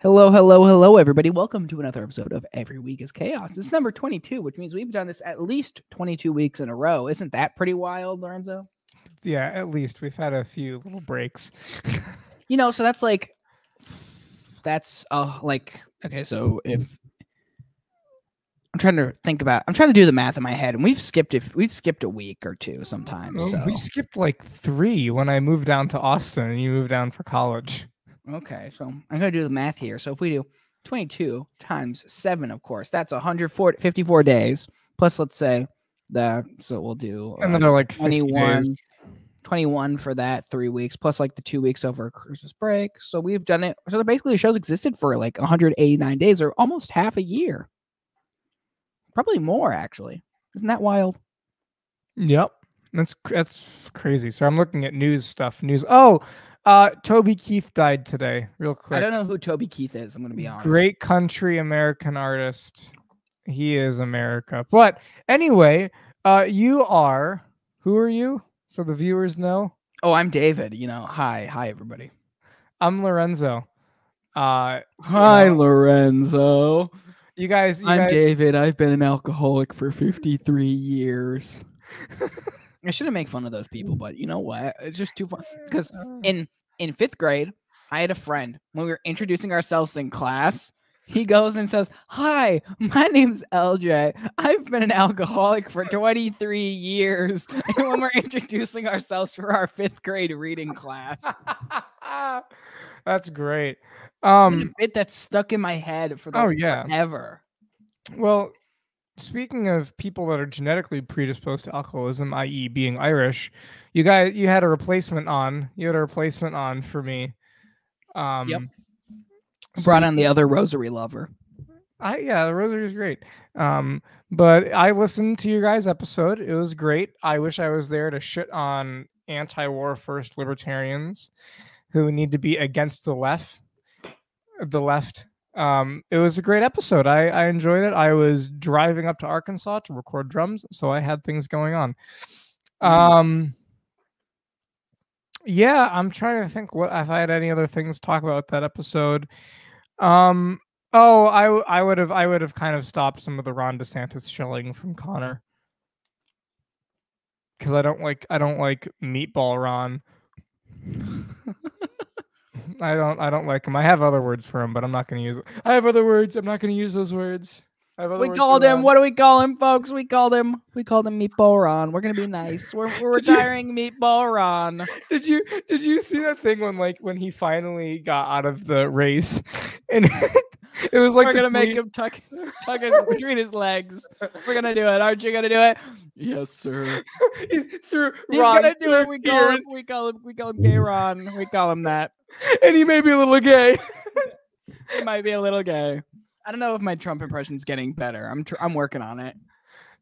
Hello, hello, hello, everybody. Welcome to another episode of Every Week is Chaos. It's number 22, which means we've done this at least 22 weeks in a row. Isn't that pretty wild, Lorenzo? Yeah, at least we've had a few little breaks. You know, so that's like, that's uh, like, okay, so if I'm trying to think about, I'm trying to do the math in my head, and we've skipped if we've skipped a week or two sometimes. Well, So We skipped like three when I moved down to Austin and you moved down for college. Okay, so I'm gonna do the math here. So if we do 22 times seven, of course, that's 154 days. Plus, let's say the so we'll do uh, they're like 21, days. 21 for that three weeks, plus like the two weeks over Christmas break. So we've done it. So basically, the show's existed for like 189 days, or almost half a year. Probably more, actually. Isn't that wild? Yep. That's that's crazy. So I'm looking at news stuff. News. Oh, uh, Toby Keith died today. Real quick. I don't know who Toby Keith is. I'm gonna be honest. Great country American artist. He is America. But anyway, uh, you are. Who are you? So the viewers know. Oh, I'm David. You know, hi, hi, everybody. I'm Lorenzo. Uh, Hi, know, Lorenzo. you guys. You I'm guys, David. I've been an alcoholic for 53 years. I shouldn't make fun of those people, but you know what? It's just too fun. Because in in fifth grade, I had a friend when we were introducing ourselves in class. He goes and says, "Hi, my name's LJ. I've been an alcoholic for 23 years." And when we're introducing ourselves for our fifth grade reading class, That's great. it's been Um, a bit that's stuck in my head for the Oh, yeah. forever. well, speaking of people that are genetically predisposed to alcoholism, i.e., being Irish, you guys, you had a replacement on. You had a replacement on for me. Um, so Brought on the other rosary lover. I yeah, the rosary is great. Um, but I listened to your guys' episode. It was great. I wish I was there to shit on anti-war first libertarians who need to be against the left. The left. Um, it was a great episode. I, I enjoyed it. I was driving up to Arkansas to record drums, so I had things going on. Mm. Um, yeah, I'm trying to think what if I had any other things to talk about with that episode. Um, oh, I I would have I would have kind of stopped some of the Ron DeSantis shilling from Connor because I don't like I don't like Meatball Ron. I don't I don't like him. I have other words for him, but I'm not going to use. I have other words. I'm not going to use those words. I have other We called him. Ron. What do we call him, folks? We called him. We called him Meatball Ron. We're gonna be nice. We're, we're Did you- retiring Meatball Ron. Did you did you see that thing when like when he finally got out of the race and it was like we're gonna make him tuck tuck it between his legs. We're gonna do it. Aren't you gonna do it? Yes, sir. He's through He's Ron gonna do it. We call him. We call him. We call him Gay Ron. We call him that. and he may be a little gay. He might be a little gay. I don't know if my Trump impression's getting better. I'm tr- I'm working on it.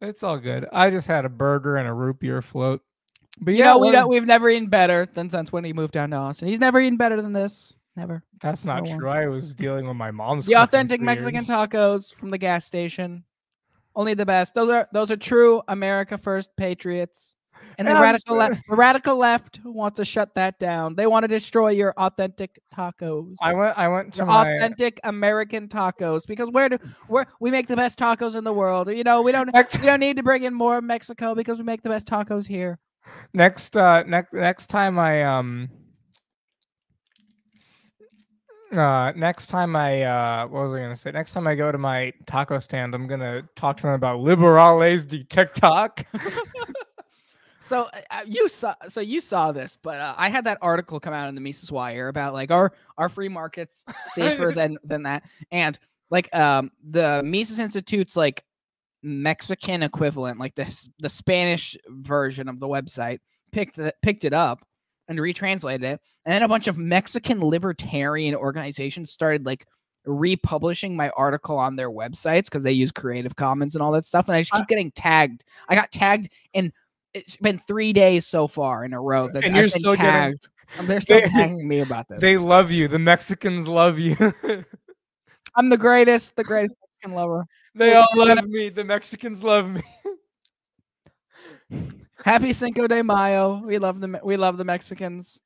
It's all good. I just had a burger and a root beer float. But You yeah, know, we don't, we've never eaten better than since when he moved down to Austin. He's never eaten better than this. Never. that's not true. I was dealing with my mom's The authentic Mexican tacos from the gas station. Only the best. Those are those are true America first patriots. And the I'm radical left, the radical left wants to shut that down. They want to destroy your authentic tacos. I went. I went to my. authentic American tacos because where do where we make the best tacos in the world. You know, we don't Next, we don't need to bring in more Mexico because we make the best tacos here. next, uh, next, next time I um. Uh, next time I uh, what was I gonna say? Next time I go to my taco stand, I'm gonna talk to them about liberales de TikTok. So uh, uh, you saw, so you saw this, but uh, I had that article come out in the Mises Wire about like our our free markets safer than than that, and like um the Mises Institute's like Mexican equivalent, like this the Spanish version of the website, picked it picked it up and retranslated it, and then a bunch of Mexican libertarian organizations started like republishing my article on their websites because they use Creative Commons and all that stuff, and I just Uh keep getting tagged. I got tagged in it's been three days so far in a row that And I've you're still getting- tagged. Um, They're still They- tagging me about this. they love you. The Mexicans love you. I'm the greatest, the greatest Mexican lover. they all love me. The Mexicans love me. Happy Cinco de Mayo. We love the we love the Mexicans.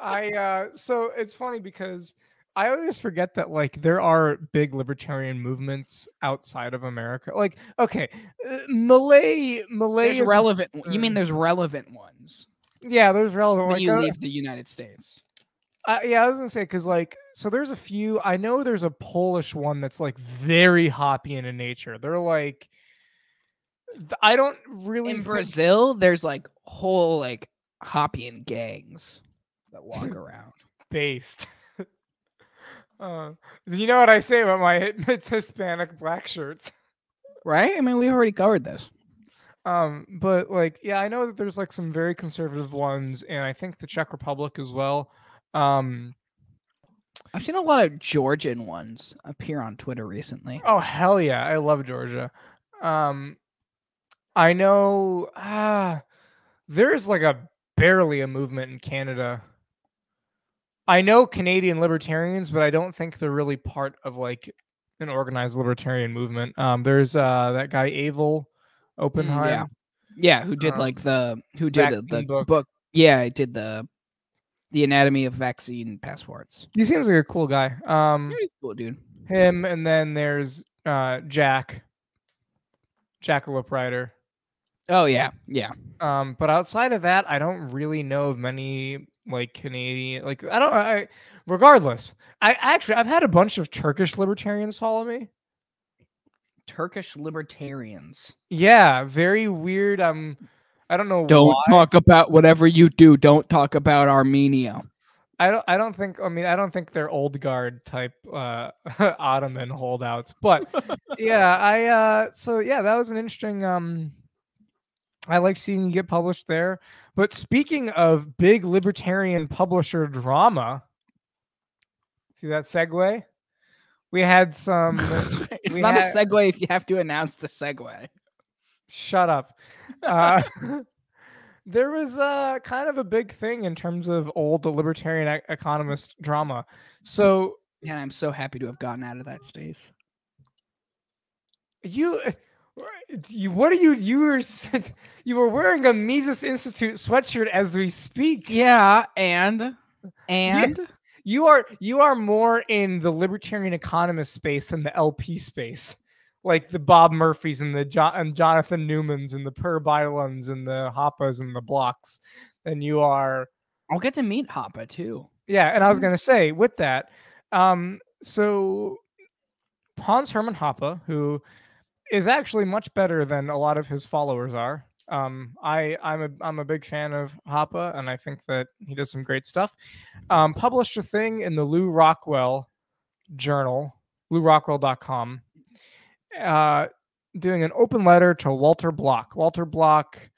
I uh so it's funny because I always forget that like there are big libertarian movements outside of America. Like, okay, uh, Milei, Milei There's is relevant. You mean there's relevant ones yeah, there's relevant. when Like, you uh, leave the United States? Uh, yeah, I was gonna say because like so there's a few. I know there's a Polish one that's like very hoppy in nature. They're like, I don't really In think- Brazil, there's like whole like Hoppian gangs that walk around. based. uh, you know what I say about my it's Hispanic black shirts. Right? I mean, we've already covered this. Um, but like, yeah, I know that there's like some very conservative ones, and I think the Czech Republic as well. Um, I've seen a lot of Georgian ones appear on Twitter recently. Oh hell yeah, I love Georgia. Um I know ah there's like a barely a movement in Canada. I know Canadian libertarians, but I don't think they're really part of like an organized libertarian movement. Um there's uh that guy Avel Oppenheim. yeah. Yeah, who did Um, like the who did the book. book. Yeah, I did the the anatomy of vaccine passports. He seems like a cool guy. Um Very cool, dude. him and then there's uh Jack Jackalope Rider. Oh yeah, yeah. Um, but outside of that, I don't really know of many like Canadian like I don't I regardless. I actually I've had a bunch of Turkish libertarians follow me. Turkish libertarians. Yeah, very weird. Um I don't know Don't why. talk about whatever you do. Don't talk about Armenia. I don't I don't think I mean I don't think they're old guard type uh Ottoman holdouts. But yeah, I uh so yeah, that was an interesting um I like seeing you get published there. But speaking of big libertarian publisher drama, see that segue? We had some it's not had- a segue if you have to announce the segue. shut up. Uh, there was uh, kind of a big thing in terms of old libertarian e- economist drama. So Yeah, I'm so happy to have gotten out of that space. you you what are you you were you were wearing a Mises Institute sweatshirt as we speak. Yeah, and and You are you are more in the libertarian economist space than the LP space. Like the Bob Murphys and the jo- and Jonathan Newmans and the Per Bylunds and the Hoppes and the Blocks than you are I'll get to meet Hoppe too. Yeah, and I Mm. was gonna say with that, um, so Hans Hermann Hoppe, who is actually much better than a lot of his followers are. Um, I I'm a I'm a big fan of Hoppe, and I think that he does some great stuff. Um, published a thing in the Lew Rockwell Journal, LewRockwell.com, uh, doing an open letter to Walter Block. Walter Block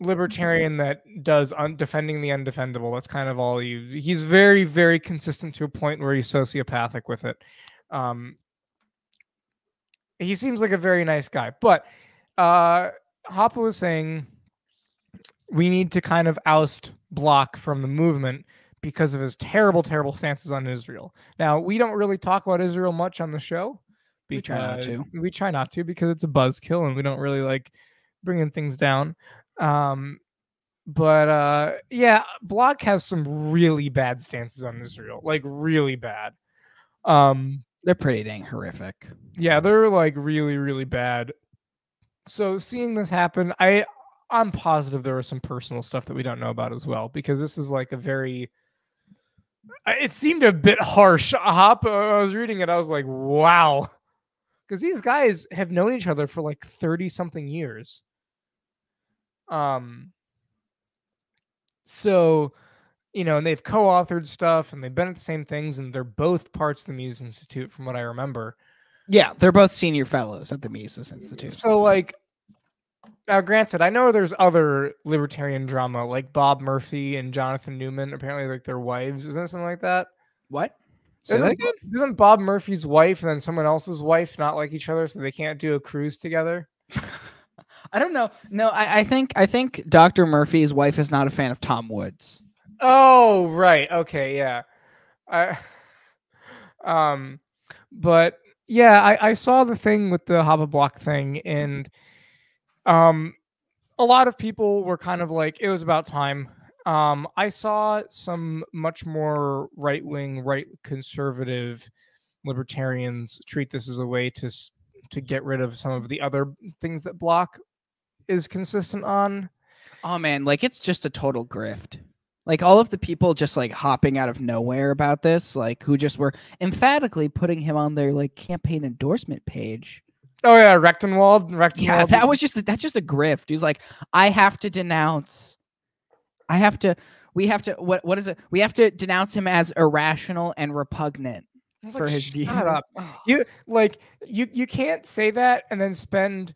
libertarian that does un- defending the undefendable. That's kind of all you. He's very, very consistent to a point where he's sociopathic with it. Um, he seems like a very nice guy, but uh, Hoppe was saying we need to kind of oust Block from the movement because of his terrible, terrible stances on Israel. Now we don't really talk about Israel much on the show. We try not to. We try not to because it's a buzzkill, and we don't really like bringing things down. Um, but uh, yeah, Block has some really bad stances on Israel, like really bad. Um, They're pretty dang horrific. yeah, they're like really, really bad. So seeing this happen, I I'm positive there was some personal stuff that we don't know about as well because this is like a very. It seemed a bit harsh. Hop, uh, I was reading it, I was like, wow, because these guys have known each other for like thirty something years. Um. So, you know, and they've co-authored stuff, and they've been at the same things, and they're both parts of the Mises Institute, from what I remember. Yeah, they're both senior fellows at the Mises Institute. So like now granted, I know there's other libertarian drama like Bob Murphy and Jonathan Newman, apparently like their wives. Isn't it something like that? What? Say that Isn't, again? isn't Bob Murphy's wife and then someone else's wife not like each other so they can't do a cruise together? I don't know. No, I, I think I think Dr. Murphy's wife is not a fan of Tom Woods. Oh, right. Okay, yeah. I um but yeah, I, I saw the thing with the Hoppe block thing and um a lot of people were kind of like it was about time. Um, I saw some much more right wing, right conservative libertarians treat this as a way to to get rid of some of the other things that Block is consistent on. Oh man, like it's just a total grift. Like all of the people just like hopping out of nowhere about this, like who just were emphatically putting him on their like campaign endorsement page. Oh yeah, Rectenwald. Rectenwald. Yeah, that was just a, that's just a grift. He's like, I have to denounce. I have to. We have to. What what is it? We have to denounce him as irrational and repugnant for his "Shut views. up." You like you you can't say that and then spend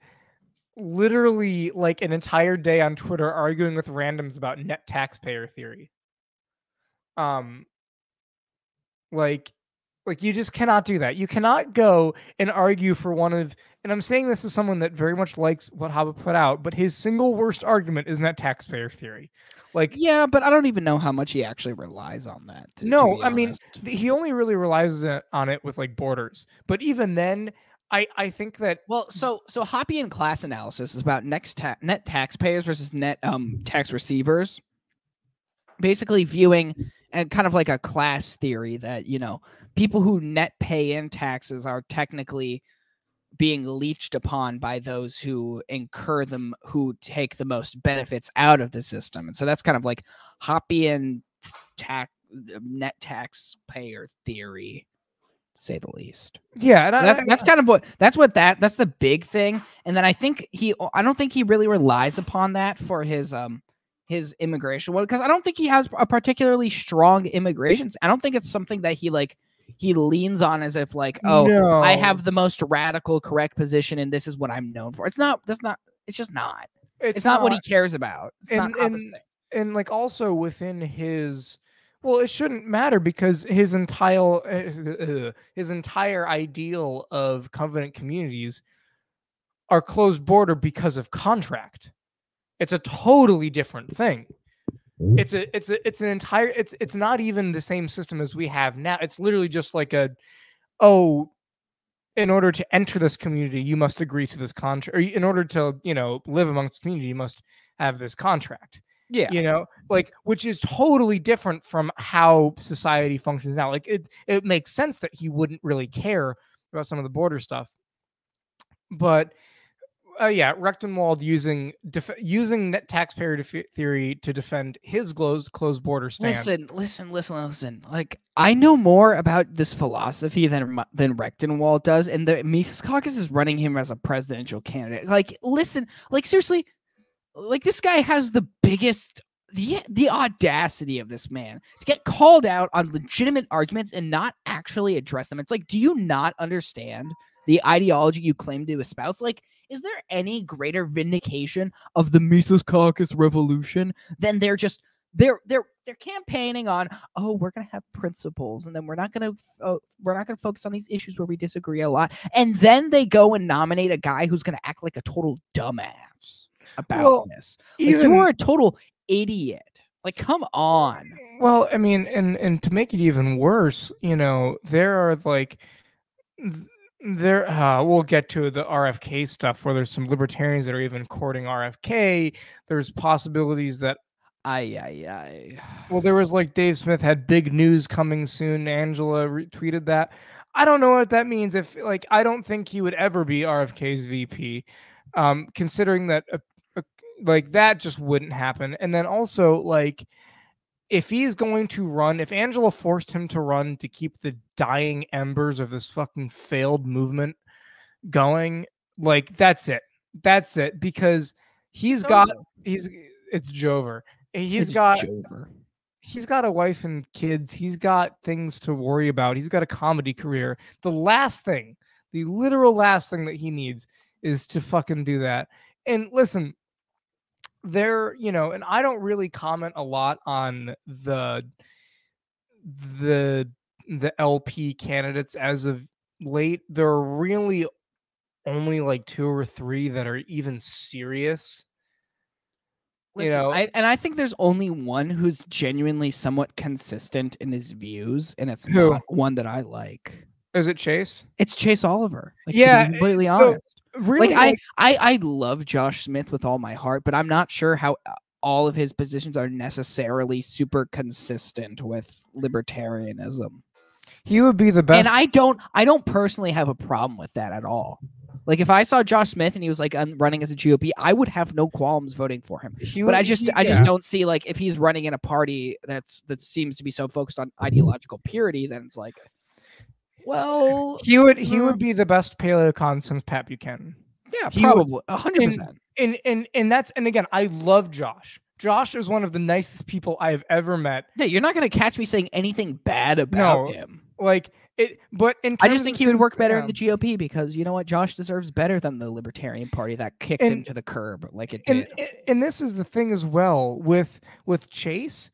literally like an entire day on Twitter arguing with randoms about net taxpayer theory. Um like like you just cannot do that. You cannot go and argue for one of and I'm saying this as someone that very much likes what Hoppe put out, but his single worst argument is net taxpayer theory. Like Yeah, but I don't even know how much he actually relies on that. to- to No, be I mean, he only really relies on it with like borders. But even then, I I think that Well, so so Hoppian class analysis is about next ta- net taxpayers versus net um tax receivers. Basically viewing and kind of like a class theory that, you know, people who net pay in taxes are technically being leached upon by those who incur them who take the most benefits out of the system. And so that's kind of like Hoppian tax net taxpayer theory, say the least. Yeah, and I, that, that's kind of what that's what that that's the big thing and then i think he i don't think he really relies upon that for his um his immigration. One because i don't think he has a particularly strong immigration i don't think it's something that he like he leans on as if like oh i have the most radical correct position and this is what i'm known for. It's not that's not it's just not. It's, it's, not, what he cares about. It's And- not and- and like also within his well it shouldn't matter because his entire uh, his entire ideal of covenant communities are closed border because of contract. It's a totally different thing. It's a it's a it's an entire it's it's not even the same system as we have now. It's literally just like a oh in order to enter this community you must agree to this contract or in order to you know live amongst community you must have this contract yeah you know like which is totally different from how society functions now like it it makes sense that he wouldn't really care about some of the border stuff but uh, yeah Rectenwald using def- using net taxpayer def- theory to defend his closed closed border stance Listen, listen, listen, listen. Like I know more about this philosophy than than Rectenwald does, and the Mises Caucus is running him as a presidential candidate. Like, listen, like seriously, like this guy has the biggest the the audacity of this man to get called out on legitimate arguments and not actually address them. It's like, do you not understand the ideology you claim to espouse? Like, is there any greater vindication of the Mises Caucus revolution than they're just they're they're they're campaigning on oh we're gonna have principles and then we're not gonna uh, we're not gonna focus on these issues where we disagree a lot and then they go and nominate a guy who's gonna act like a total dumbass about Well, this like, even you are a total idiot like come on Well, I mean, and and to make it even worse, you know, there are like there uh, we'll get to the RFK stuff where there's some libertarians that are even courting RFK. There's possibilities that I I I well, there was like Dave Smith had big news coming soon. Angela retweeted that. I don't know what that means. If like, I don't think he would ever be RFK's VP, um, considering that uh, Uh, like that just wouldn't happen. And then also like, if he's going to run, if Angela forced him to run to keep the dying embers of this fucking failed movement going, like that's it. That's it because he's oh, got he's it's Jover. He's It's got Jover. he's got a wife and kids. He's got things to worry about. He's got a comedy career. The last thing, the literal last thing that he needs is to fucking do that. And listen, there, you know, and I don't really comment a lot on the the the LP candidates as of late. There are really only like two or three that are even serious. you know- I, and I think there's only one who's genuinely somewhat consistent in his views, and it's Who? not one that I like. Is it Chase? It's Chase Oliver. Like, Yeah, completely honest. Really? like I, I, I love Josh Smith with all my heart, but I'm not sure how uh, all of his positions are necessarily super consistent with libertarianism. He would be the best. And I don't I don't personally have a problem with that at all. Like if I saw Josh Smith and he was like un- running as a GOP, I would have no qualms voting for him. he But I just I just don't see like if he's running in a party that's that seems to be so focused on ideological purity, then it's like, well, He would he would hmm. be the best paleocon since Pat Buchanan. yeah, he probably a hundred and- percent. And and and that's and again, I love Josh. Josh is one of the nicest people I have ever met. Yeah, you're not gonna catch me saying anything bad about No, him. Like it, but I just think he would work better in the um, GOP because you know what, Josh deserves better than the Libertarian Party that kicked him to the curb like it and and this is the thing as well with with Chase,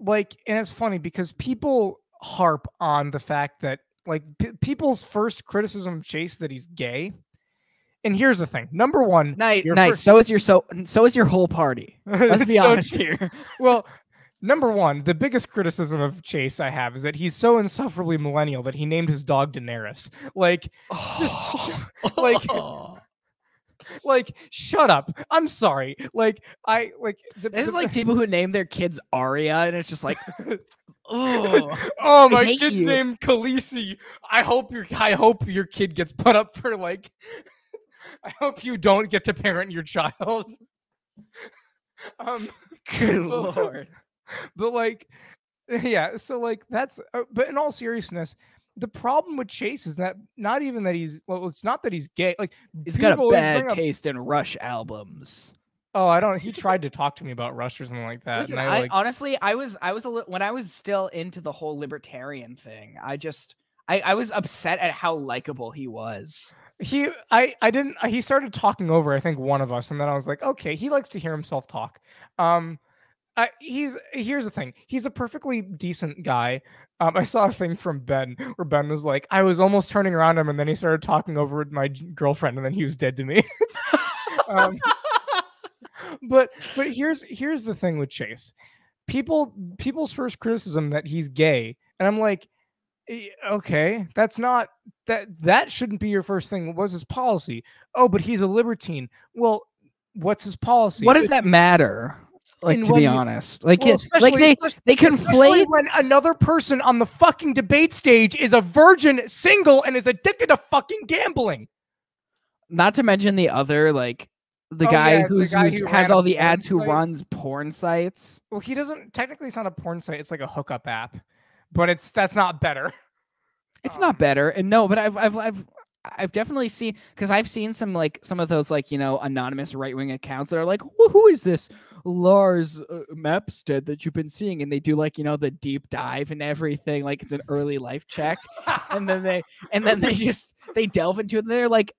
like, and it's funny because people harp on the fact that like p- people's first criticism of Chase is that he's gay. And here's the thing: number one, Nice, nice. first- So is your so so is your whole party. Let's be so honest true. here. well, number one, the biggest criticism of Chase I have is that he's so insufferably millennial that he named his dog Daenerys. Like, Just- like- like, shut up. I'm sorry. Like, I like. The, This is like people who name their kids Arya, and it's just like, oh, oh, my kid's you. named Khaleesi. I hope your I hope your kid gets put up for like. I hope you don't get to parent your child. um, good Well, lord. but like yeah so like that's uh, but in all seriousness the problem with chase is that not even that he's well it's not that he's gay like He's got a bad up- taste in Rush albums. Oh i don't he tried to talk to me about rush or something like that Listen, and i, I, like honestly, I was, I was a li- when I was still into the whole libertarian thing. I just, I, I was upset at how likable he was. he i i didn't he started talking over i think one of us and then i was like okay he likes to hear himself talk um I, he's here's the thing he's a perfectly decent guy um, i saw a thing from ben where ben was like i was almost turning around him and then he started talking over with my girlfriend and then he was dead to me um, but but here's here's the thing with chase. People people's first criticism that he's gay and i'm like "Eh, okay that's not that that shouldn't be your first thing. What's his policy? Oh but he's a libertine. Well what's his policy? What does that matter? Like to be you- honest, like Well, it, like especially- they they conflate. when another person on the fucking debate stage is a virgin single and is addicted to fucking gambling. Not to mention the other like the Oh, guy yeah, the who's, guy who's who has all the ads who site. runs porn sites. well he doesn't technically it's not a porn site it's like a hookup app but it's that's not better It's Um, not better, and no, but I've I've I've I've definitely seen because I've seen some like some of those like you know anonymous right wing accounts that are like, "Who- who is this Lars uh, Mapstead that you've been seeing? And they do like you know the deep dive and everything, like it's an early life check, and then they and then they just they delve into it. And they're like,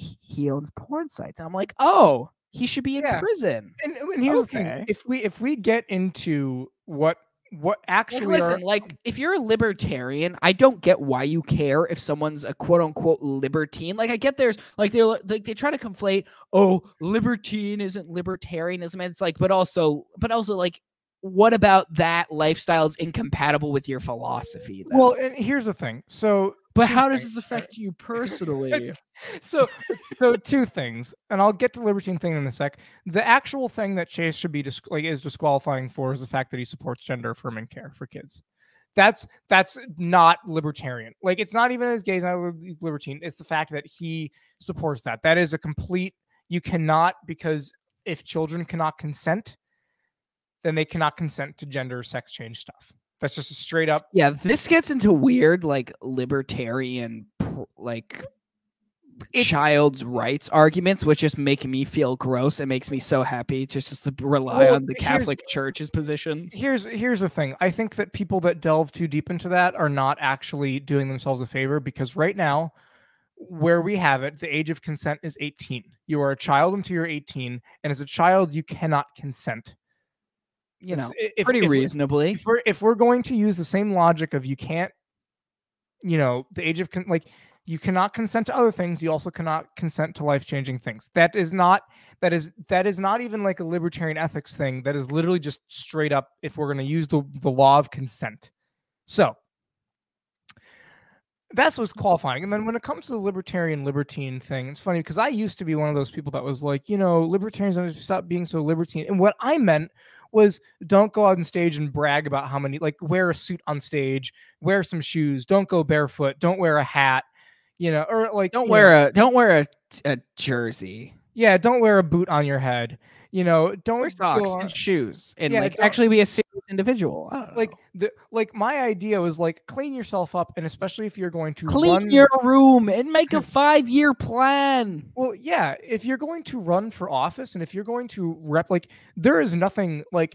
he, owns porn sites. And I'm like, oh, he should be in Yeah. prison. and, and here's the thing if we if we get into what what actually listen, are, like if you're a libertarian, I don't get why you care if someone's a quote unquote libertine. Like I get there's like they're like they try to conflate, oh, libertine isn't libertarianism. It's like, but also, but also like, what about that lifestyle is incompatible with your philosophy? Then? well and here's the thing so but how does this affect you personally? so so two things and i'll get to the libertine thing in a sec. The actual thing that chase should be dis- like is disqualifying for is the fact that he supports gender affirming care for kids. That's that's not libertarian. Like it's not even as gay as libertine. It's the fact that he supports that. That is a complete you cannot because if children cannot consent then they cannot consent to gender sex change stuff that's just a straight up yeah, this gets into weird like libertarian like It- child's rights arguments, which just make me feel gross. It makes me so happy just, just to rely Well, on the Catholic Church's positions. here's here's the thing i think that people that delve too deep into that are not actually doing themselves a favor because right now where we have it the age of consent is 18 you are a child until you're 18 and as a child you cannot consent You know, if, pretty if, reasonably. if we're if we're going to use the same logic of you can't you know the age of con- like you cannot consent to other things you also cannot consent to life-changing things that is not that is that is not even like a libertarian ethics thing that is literally just straight up if we're going to use the, the law of consent so that's what's qualifying. And then when it comes to the libertarian libertine thing, it's funny because I used to be one of those people that was like, you know, libertarians need to stop being so libertine. And what I meant was don't go out on stage and brag about how many, like, wear a suit on stage, wear some shoes, don't go barefoot, don't wear a hat, you know, or like, Don't wear know, a don't wear a, a jersey. yeah, don't wear a boot on your head, you know, don't Wear socks and shoes and Yeah, like actually be a serious individual. Like know. the like my idea was like clean yourself up, and especially if you're going to clean run your room and make a five year plan. Well, yeah, if you're going to run for office and if you're going to rep like there is nothing like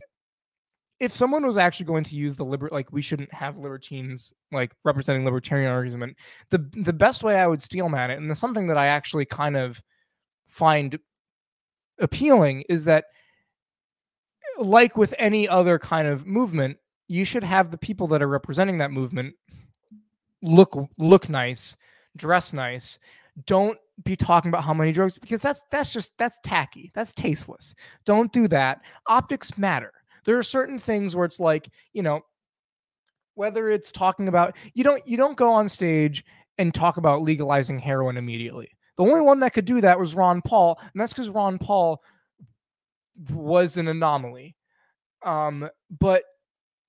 if someone was actually going to use the liber like we shouldn't have libertines like representing libertarian argument, the the best way I would steel man it, and the something that I actually kind of find appealing is that like with any other kind of movement, you should have the people that are representing that movement look look nice, dress nice. Don't be talking about how many drugs because that's that's just that's tacky. That's tasteless. Don't do that. Optics matter. There are certain things where it's like, you know, whether it's talking about you don't you don't go on stage and talk about legalizing heroin immediately. The only one that could do that was Ron Paul, and that's because Ron Paul was an anomaly. Um, but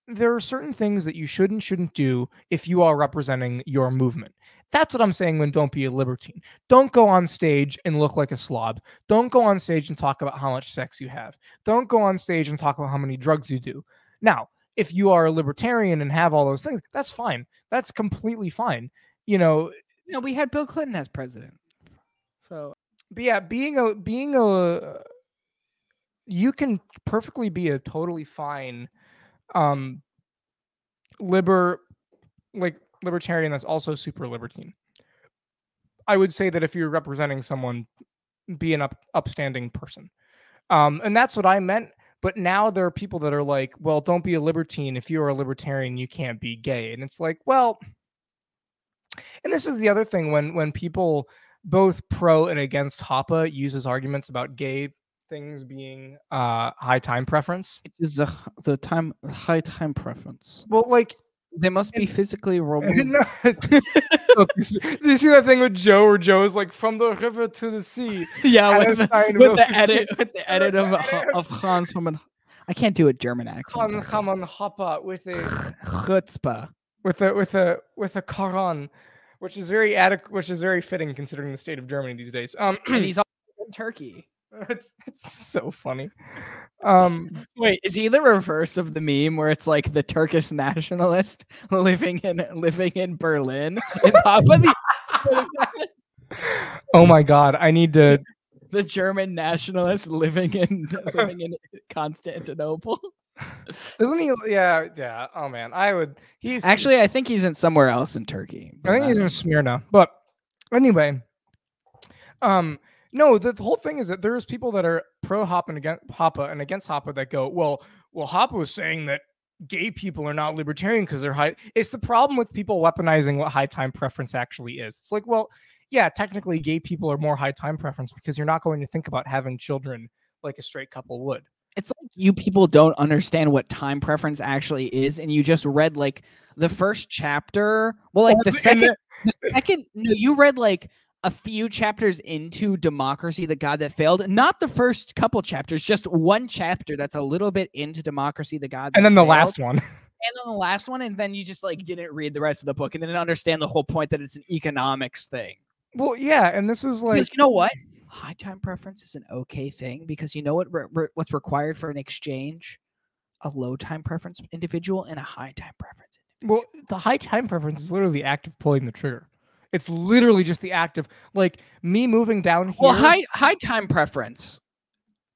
there are certain things that you should and shouldn't do if you are representing your movement. That's what I'm saying when don't be a libertine. Don't go on stage and look like a slob. Don't go on stage and talk about how much sex you have. Don't go on stage and talk about how many drugs you do. Now, if you are a libertarian and have all those things, that's fine. That's completely fine. You know, You know, we had Bill Clinton as president. So but yeah, being a being a you can perfectly be a totally fine um liber like libertarian that's also super libertine. I would say that if you're representing someone, be an up, upstanding person. Um, and that's what I meant. But now there are people that are like, well, don't be a libertine. If you're a libertarian, you can't be gay. And it's like, well, and this is the other thing when when people both pro and against Hoppe uses arguments about gay things being uh high time preference. it is the the time high time preference. Well, like They must be And- physically removed. no, Look, you see- do you see that thing with Joe where Joe is like from the river to the sea? yeah, with the, with the edit with the edit of of Hans Hermann. I can't do a German accent. Con Haman Hoppe with a Chutzpah. with a with a with a Koran, which is very adequate, which is very fitting considering the state of Germany these days. Um, And he's also in Turkey. it's, it's so funny. Um, Wait, is he the reverse of the meme where it's like the Turkish nationalist living in living in Berlin? Is Hoppe the, oh my god, I need to. the German nationalist living in living in Constantinople? Isn't he? Yeah, yeah. Oh man, I would. He's Actually, I think he's in somewhere else in Turkey. I think he's in Smyrna. But anyway, um, no, the, the whole thing is that there's people that are pro Hoppe and against Hoppe and against Hoppe that go, well, well, Hoppe was saying that gay people are not libertarian because they're high. It's the problem with people weaponizing what high time preference actually is. It's like, well, yeah, technically, gay people are more high time preference because you're not going to think about having children like a straight couple would. It's like you people don't understand what time preference actually is, and you just read like the first chapter. Well, like the second, the second. No, you read like a few chapters into Democracy, the God That Failed. Not the first couple chapters, just one chapter that's a little bit into Democracy, the God. and then the Failed, last one. and then the last one, and then you just like didn't read the rest of the book and didn't understand the whole point that it's an economics thing. well, yeah, and this was like Because you know what? High time preference is an okay thing because you know what re- re- what's required for an exchange? A low time preference individual and a high time preference. Well, the high time preference is literally the act of pulling the trigger. It's literally just the act of like me moving down here. Well, high high time preference.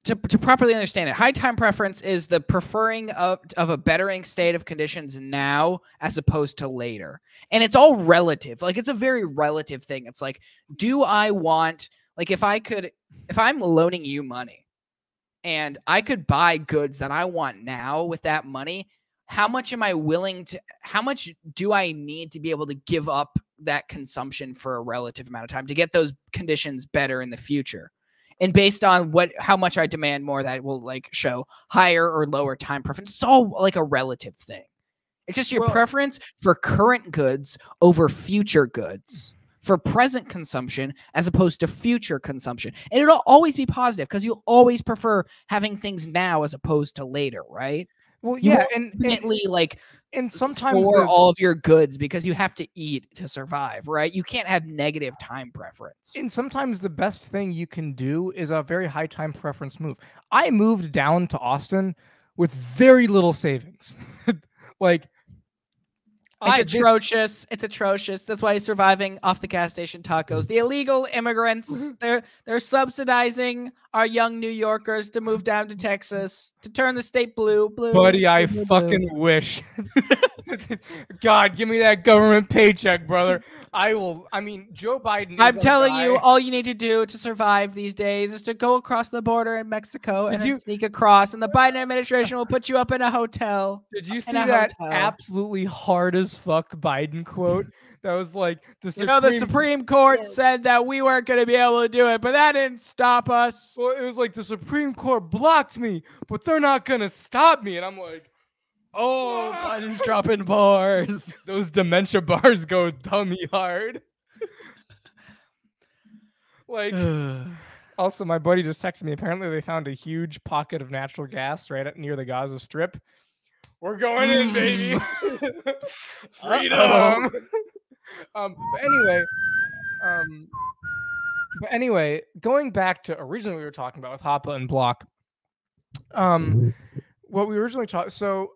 To, to properly understand it, high time preference is the preferring of, of a bettering state of conditions now as opposed to later. And it's all relative. Like it's a very relative thing. It's like, do I want like if I could if I'm loaning you money and I could buy goods that I want now with that money, how much am I willing to how much do I need to be able to give up that consumption for a relative amount of time to get those conditions better in the future? And based on what how much I demand more that will like show higher or lower time preference. It's all like a relative thing. It's just your Well- preference for current goods over future goods. For present consumption as opposed to future consumption. And it'll always be positive because you'll always prefer having things now as opposed to later, right? Well, You yeah, and and, like and sometimes for all of your goods because you have to eat to survive, right? You can't have negative time preference. and sometimes the best thing you can do is a very high time preference move. I moved down to Austin with very little savings. like It's I this- atrocious. It's atrocious. That's why he's surviving off the gas station tacos. The illegal immigrants, mm-hmm. they're they're subsidizing our young New Yorkers to move down to Texas to turn the state blue. Blue. buddy, I blue, blue, blue. fucking wish. God, give me that government paycheck, brother. I will. I mean, Joe Biden. I'm a telling you, all you need to do to survive these days is to go across the border in Mexico and you- sneak across, and the Biden administration will put you up in a hotel. Did you see that hotel. absolutely hard as fuck Biden quote? That was like the You know, the Supreme Court Court- said that we weren't going to be able to do it, but that didn't stop us. Well, it was like the Supreme Court blocked me, but they're not gonna stop me. And I'm like, Oh, Biden's dropping bars. those dementia bars go dummy hard. like, also, my buddy just texted me. Apparently, they found a huge pocket of natural gas right at, near the Gaza Strip. We're going in, baby. Freedom. um, but anyway, um, but anyway, going back to originally we were talking about with Hoppe and Block. Um, what we originally talked. So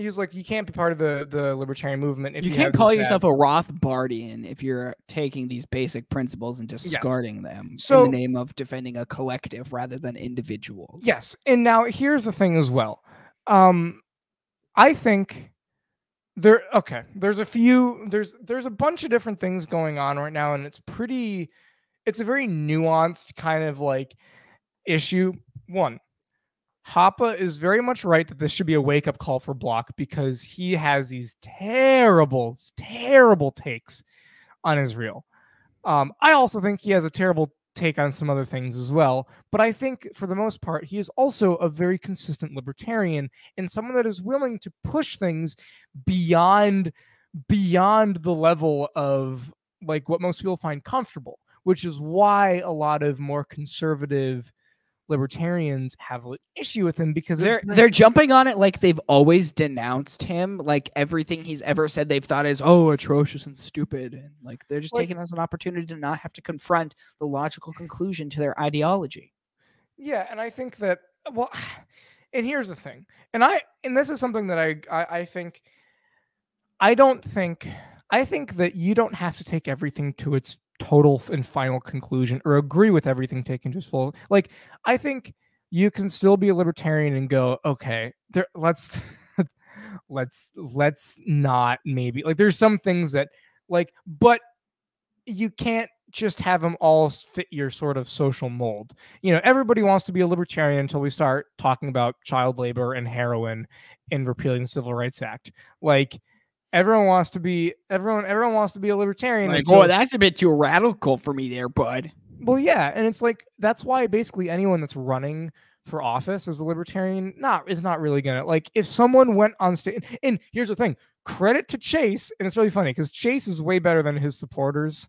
he was like, you can't be part of the the libertarian movement if you you, can't call bad- yourself a Rothbardian if you're taking these basic principles and discarding them So- in the name of defending a collective rather than individuals. Yes, and now here's the thing as well. Um, I think there. Okay, there's a few. There's there's a bunch of different things going on right now, and it's pretty. It's a very nuanced kind of like issue. One, Hoppe is very much right that this should be a wake up call for Block because he has these terrible, terrible takes on Israel. Um, I also think he has a terrible take on some other things as well. But I think for the most part, he is also a very consistent libertarian and someone that is willing to push things beyond beyond the level of like what most people find comfortable, which is why a lot of more conservative libertarians have an issue with him because They're they're jumping on it like they've always denounced him. Like everything he's ever said, they've thought is oh atrocious and stupid, and like they're just Like- taking it as an opportunity to not have to confront the logical conclusion to their ideology. Yeah, and I think that well, and here's the thing, and I and this is something that I I, I think I don't think I think that you don't have to take everything to its total and final conclusion or agree with everything taken to its full. Like I think you can still be a libertarian and go, okay, there let's let's let's not maybe like there's some things that like but you can't just have them all fit your sort of social mold. You know, everybody wants to be a libertarian until we start talking about child labor and heroin and repealing the Civil Rights Act. Like everyone wants to be everyone everyone wants to be a libertarian. Like, until- oh, that's a bit too radical for me, there, bud. well, yeah, and it's like that's why basically anyone that's running for office as a libertarian not is not really gonna like if someone went on stage. And here's the thing: credit to Chase, and it's really funny because Chase is way better than his supporters.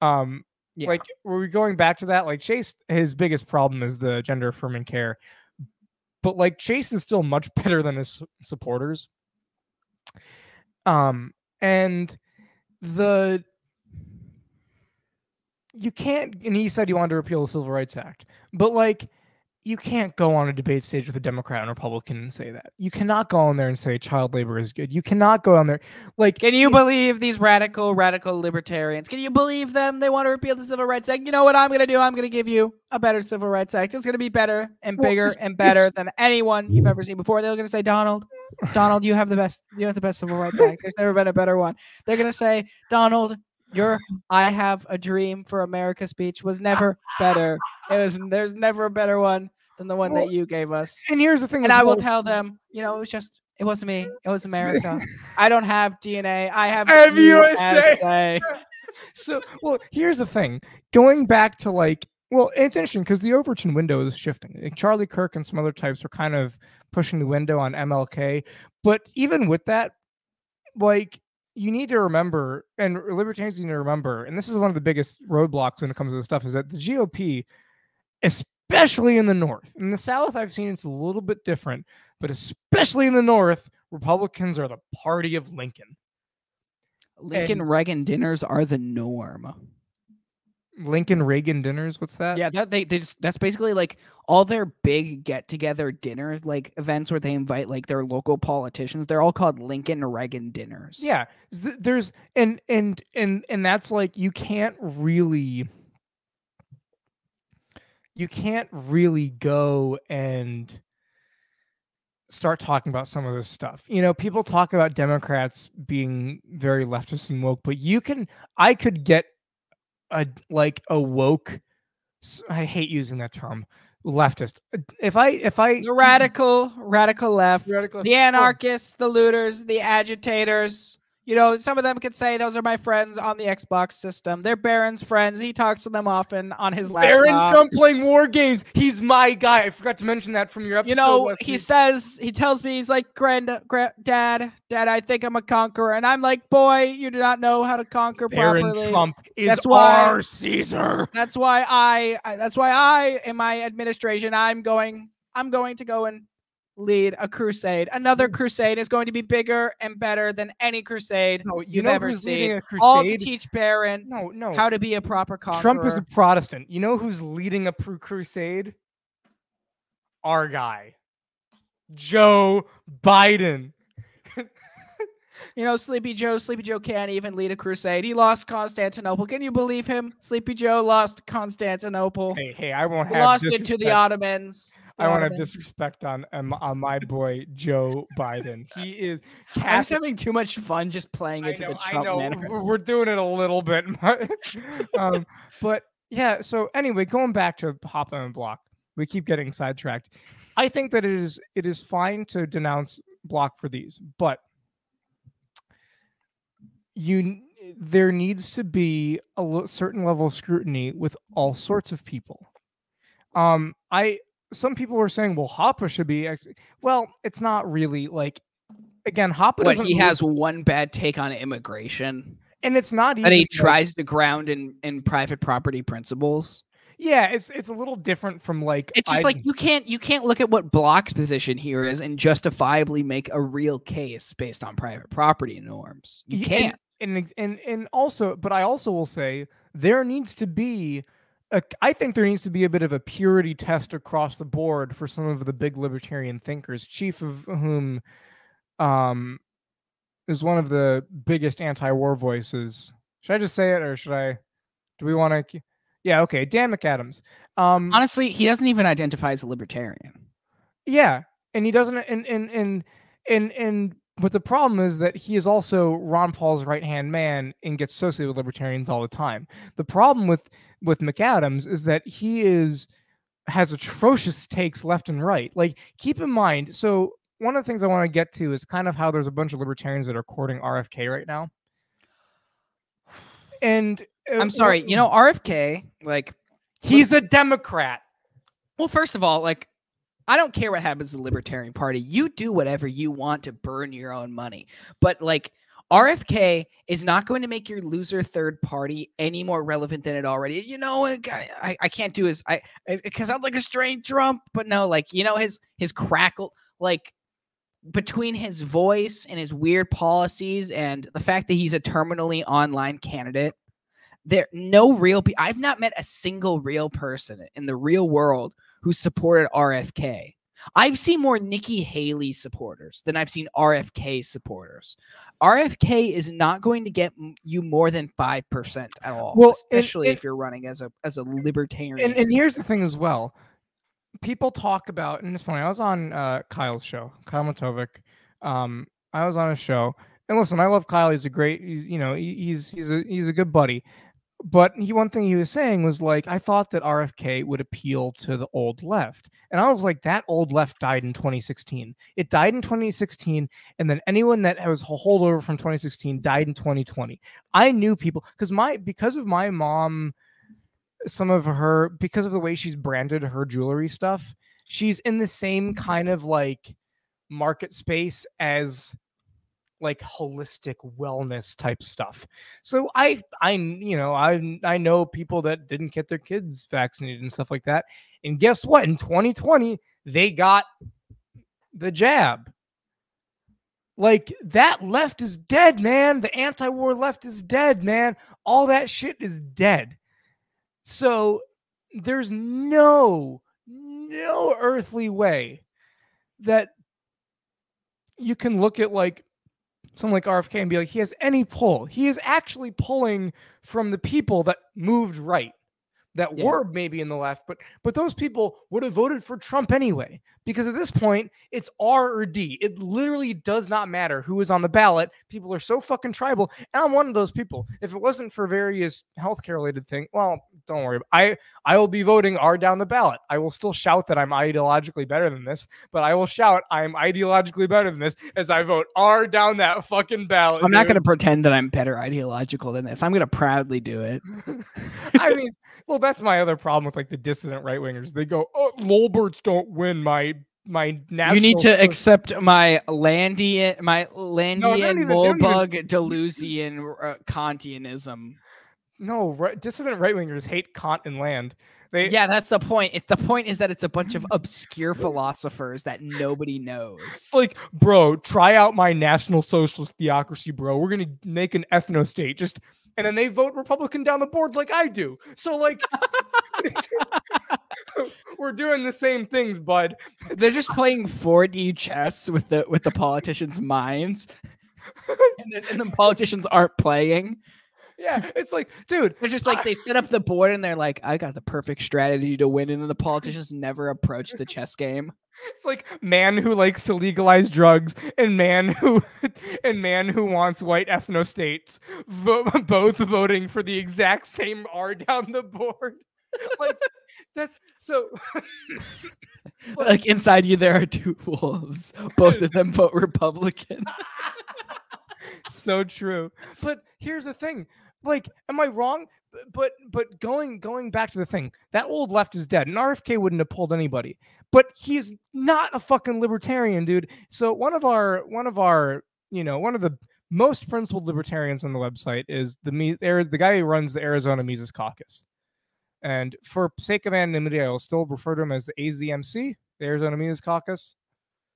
Um, Yeah. like were we going back to that? Like Chase, his biggest problem is the gender affirming care, but like Chase is still much better than his supporters. Um, and the you can't and he said he wanted to repeal the civil rights act but like you can't go on a debate stage with a democrat and republican and say that you cannot go on there and say child labor is good you cannot go on there like Can you it- believe these radical, radical libertarians? Can you believe them? They want to repeal the Civil Rights Act. You know what I'm going to do? I'm going to give you a better Civil Rights Act. It's going to be better and Well, bigger it's- and better than anyone you've ever seen before. They're going to say, Donald, Donald, you have the best. You have the best Civil Rights Act. There's never been a better one. They're going to say, Donald, your "I Have a Dream for America" speech was never better. It was. There's never a better one than the one Well, that you gave us. and here's the thing And I will tell them, you know, it was just, it wasn't me. It was America. I don't have DNA. I have, USA. USA. so well here's the thing going back to like well it's interesting because the overton window is shifting like charlie kirk and some other types are kind of pushing the window on mlk but even with that like you need to remember, and libertarians need to remember, and this is one of the biggest roadblocks when it comes to this stuff, is that the GOP, especially in the North, in the South, I've seen it's a little bit different, but especially in the North, Republicans are the party of Lincoln. Lincoln And- Reagan dinners are the norm. Lincoln Reagan dinners. What's that? Yeah, that they, they just that's basically like all their big get together dinner like events where they invite like their local politicians. They're all called Lincoln Reagan dinners. Yeah. There's and and and and that's like you can't really you can't really go and start talking about some of this stuff. You know, people talk about Democrats being very leftist and woke, but you can I could get a like a woke s- I hate using that term leftist. Uh, If I if I The radical, radical left, Radical- the anarchists, the looters, the agitators. You know, some of them could say those are my friends on the Xbox system. They're Barron's friends. He talks to them often on his laptop. Barron Trump playing war games. He's my guy. I forgot to mention that from your episode. you know, he says he tells me he's like, "Grand, grand, dad, dad, I think I'm a conqueror," and I'm like, "Boy, you do not know how to conquer Barron properly." Trump is That's why- our Caesar. That's why I, I. That's why I, in my administration, I'm going. I'm going to go and lead a crusade. Another mm. crusade is going to be bigger and better than any crusade No, you you've know ever seen. All to teach Barron no, no. how to be a proper conqueror. Trump is a Protestant. You know who's leading a crusade? Our guy, Joe Biden. You know, Sleepy Joe. Sleepy Joe can't even lead a crusade. He lost Constantinople. Can you believe him? Sleepy Joe lost Constantinople. Hey, hey, I won't have lost it to the Ottomans. I want to disrespect on, on my- on my boy Joe Biden. He is. I'm just having too much fun just playing into know, the I Trump know. mannerisms. We're, doing it a little bit, um, but yeah. So anyway, going back to Hoppe and Block, we keep getting sidetracked. I think that it is it is fine to denounce Block for these, but you there needs to be a certain level of scrutiny with all sorts of people. Um, I some people were saying, well, Hoppe should be. Ex-. Well, it's not really like. Again, Hoppe What he move- has one bad take on immigration and it's not even that he like- tries to ground in in private property principles. yeah it's it's a little different from like It's just I- like you can't you can't look at what Block's position here is and justifiably make a real case based on private property norms. You can't. and, and and also but i also will say there needs to be a, I think there needs to be a bit of a purity test across the board for some of the big libertarian thinkers chief of whom um is one of the biggest anti-war voices should i just say it or should i do we want to yeah okay dan mcadams um Honestly, he doesn't even identify as a libertarian. Yeah, and he doesn't. And and and and and. But the problem is that he is also Ron Paul's right hand man and gets associated with libertarians all the time. The problem with with McAdams is that he is has atrocious takes left and right. Like keep in mind. So one of the things I want to get to is kind of how there's a bunch of libertarians that are courting RFK right now. And uh, I'm sorry, you know, RFK, like he's a Democrat. Well, first of all, like I don't care what happens to the Libertarian Party. You do whatever you want to burn your own money. But like RFK is not going to make your loser third party any more relevant than it already. You know, I, I can't do his I because I'm like a straight Trump, but no, like you know his his crackle like between his voice and his weird policies and the fact that he's a terminally online candidate there no real pe- I've not met a single real person in the real world who supported RFK. I've seen more Nikki Haley supporters than I've seen RFK supporters. RFK is not going to get you more than 5% at all, Well, especially and- if you're running as a as a libertarian. and, and here's the thing as well people talk about and it's funny i was on uh, kyle's show kyle Matovik. um i was on a show and listen i love kyle he's a great he's you know he- he's he's a he's a good buddy but he one thing he was saying was like i thought that rfk would appeal to the old left. And i was like that old left died in 2016 it died in 2016 and then anyone that was a holdover from 2016 died in 2020 i knew people because my because of my mom some of her because of the way she's branded her jewelry stuff she's in the same kind of like market space as like holistic wellness type stuff. So I I you know, I I know people that didn't get their kids vaccinated and stuff like that. And guess what? In 2020, they got the jab. Like that left is dead, man. The anti-war left is dead, man. All that shit is dead. So there's no no earthly way that you can look at like someone like RFK and be like, he has any pull. He is actually pulling from the people that moved right, that Yeah. were maybe in the left, but but those people would have voted for Trump anyway. Because at this point, it's R or D. It literally does not matter who is on the ballot. People are so fucking tribal. And I'm one of those people. If it wasn't for various healthcare related thing, well, don't worry. I I will be voting R down the ballot. I will still shout that I'm ideologically better than this, but I will shout I'm ideologically better than this as I vote R down that fucking ballot. I'm not going to pretend that I'm better ideological than this. I'm going to proudly do it. I mean, well, that's my other problem with like the dissident right wingers. They go, "Oh, Lolberts don't win my my national." you need to soc- accept my Landian, my Landian, even- they don't even- Deleuzian, uh, Kantianism. no right, dissident right wingers hate Kant and land. They Yeah, that's the point. It's the point is that it's a bunch of obscure philosophers that nobody knows. It's like, bro, try out my national socialist theocracy, bro. We're gonna make an ethno state. Just and then they vote Republican down the board like I do. So like we're doing the same things, bud. They're just playing 4D chess with the with the politicians' minds, and, the, and the politicians aren't playing. Yeah, it's like, dude, They're just like they set up the board and they're like, "I got the perfect strategy to win," and then the politicians never approach the chess game. it's like man who likes to legalize drugs and man who and man who wants white ethno states vo- both voting for the exact same R down the board. like that's so But- Like inside you, there are two wolves. Both of them vote Republican. so true. But here's the thing. Like, am I wrong? But but going going back to the thing, that old left is dead. And RFK wouldn't have pulled anybody. But he's not a fucking libertarian, dude. So one of our one of our, you know, one of the most principled libertarians on the website is the the guy who runs the Arizona Mises Caucus. And for sake of anonymity, I will still refer to him as the AZMC, the Arizona Mises Caucus,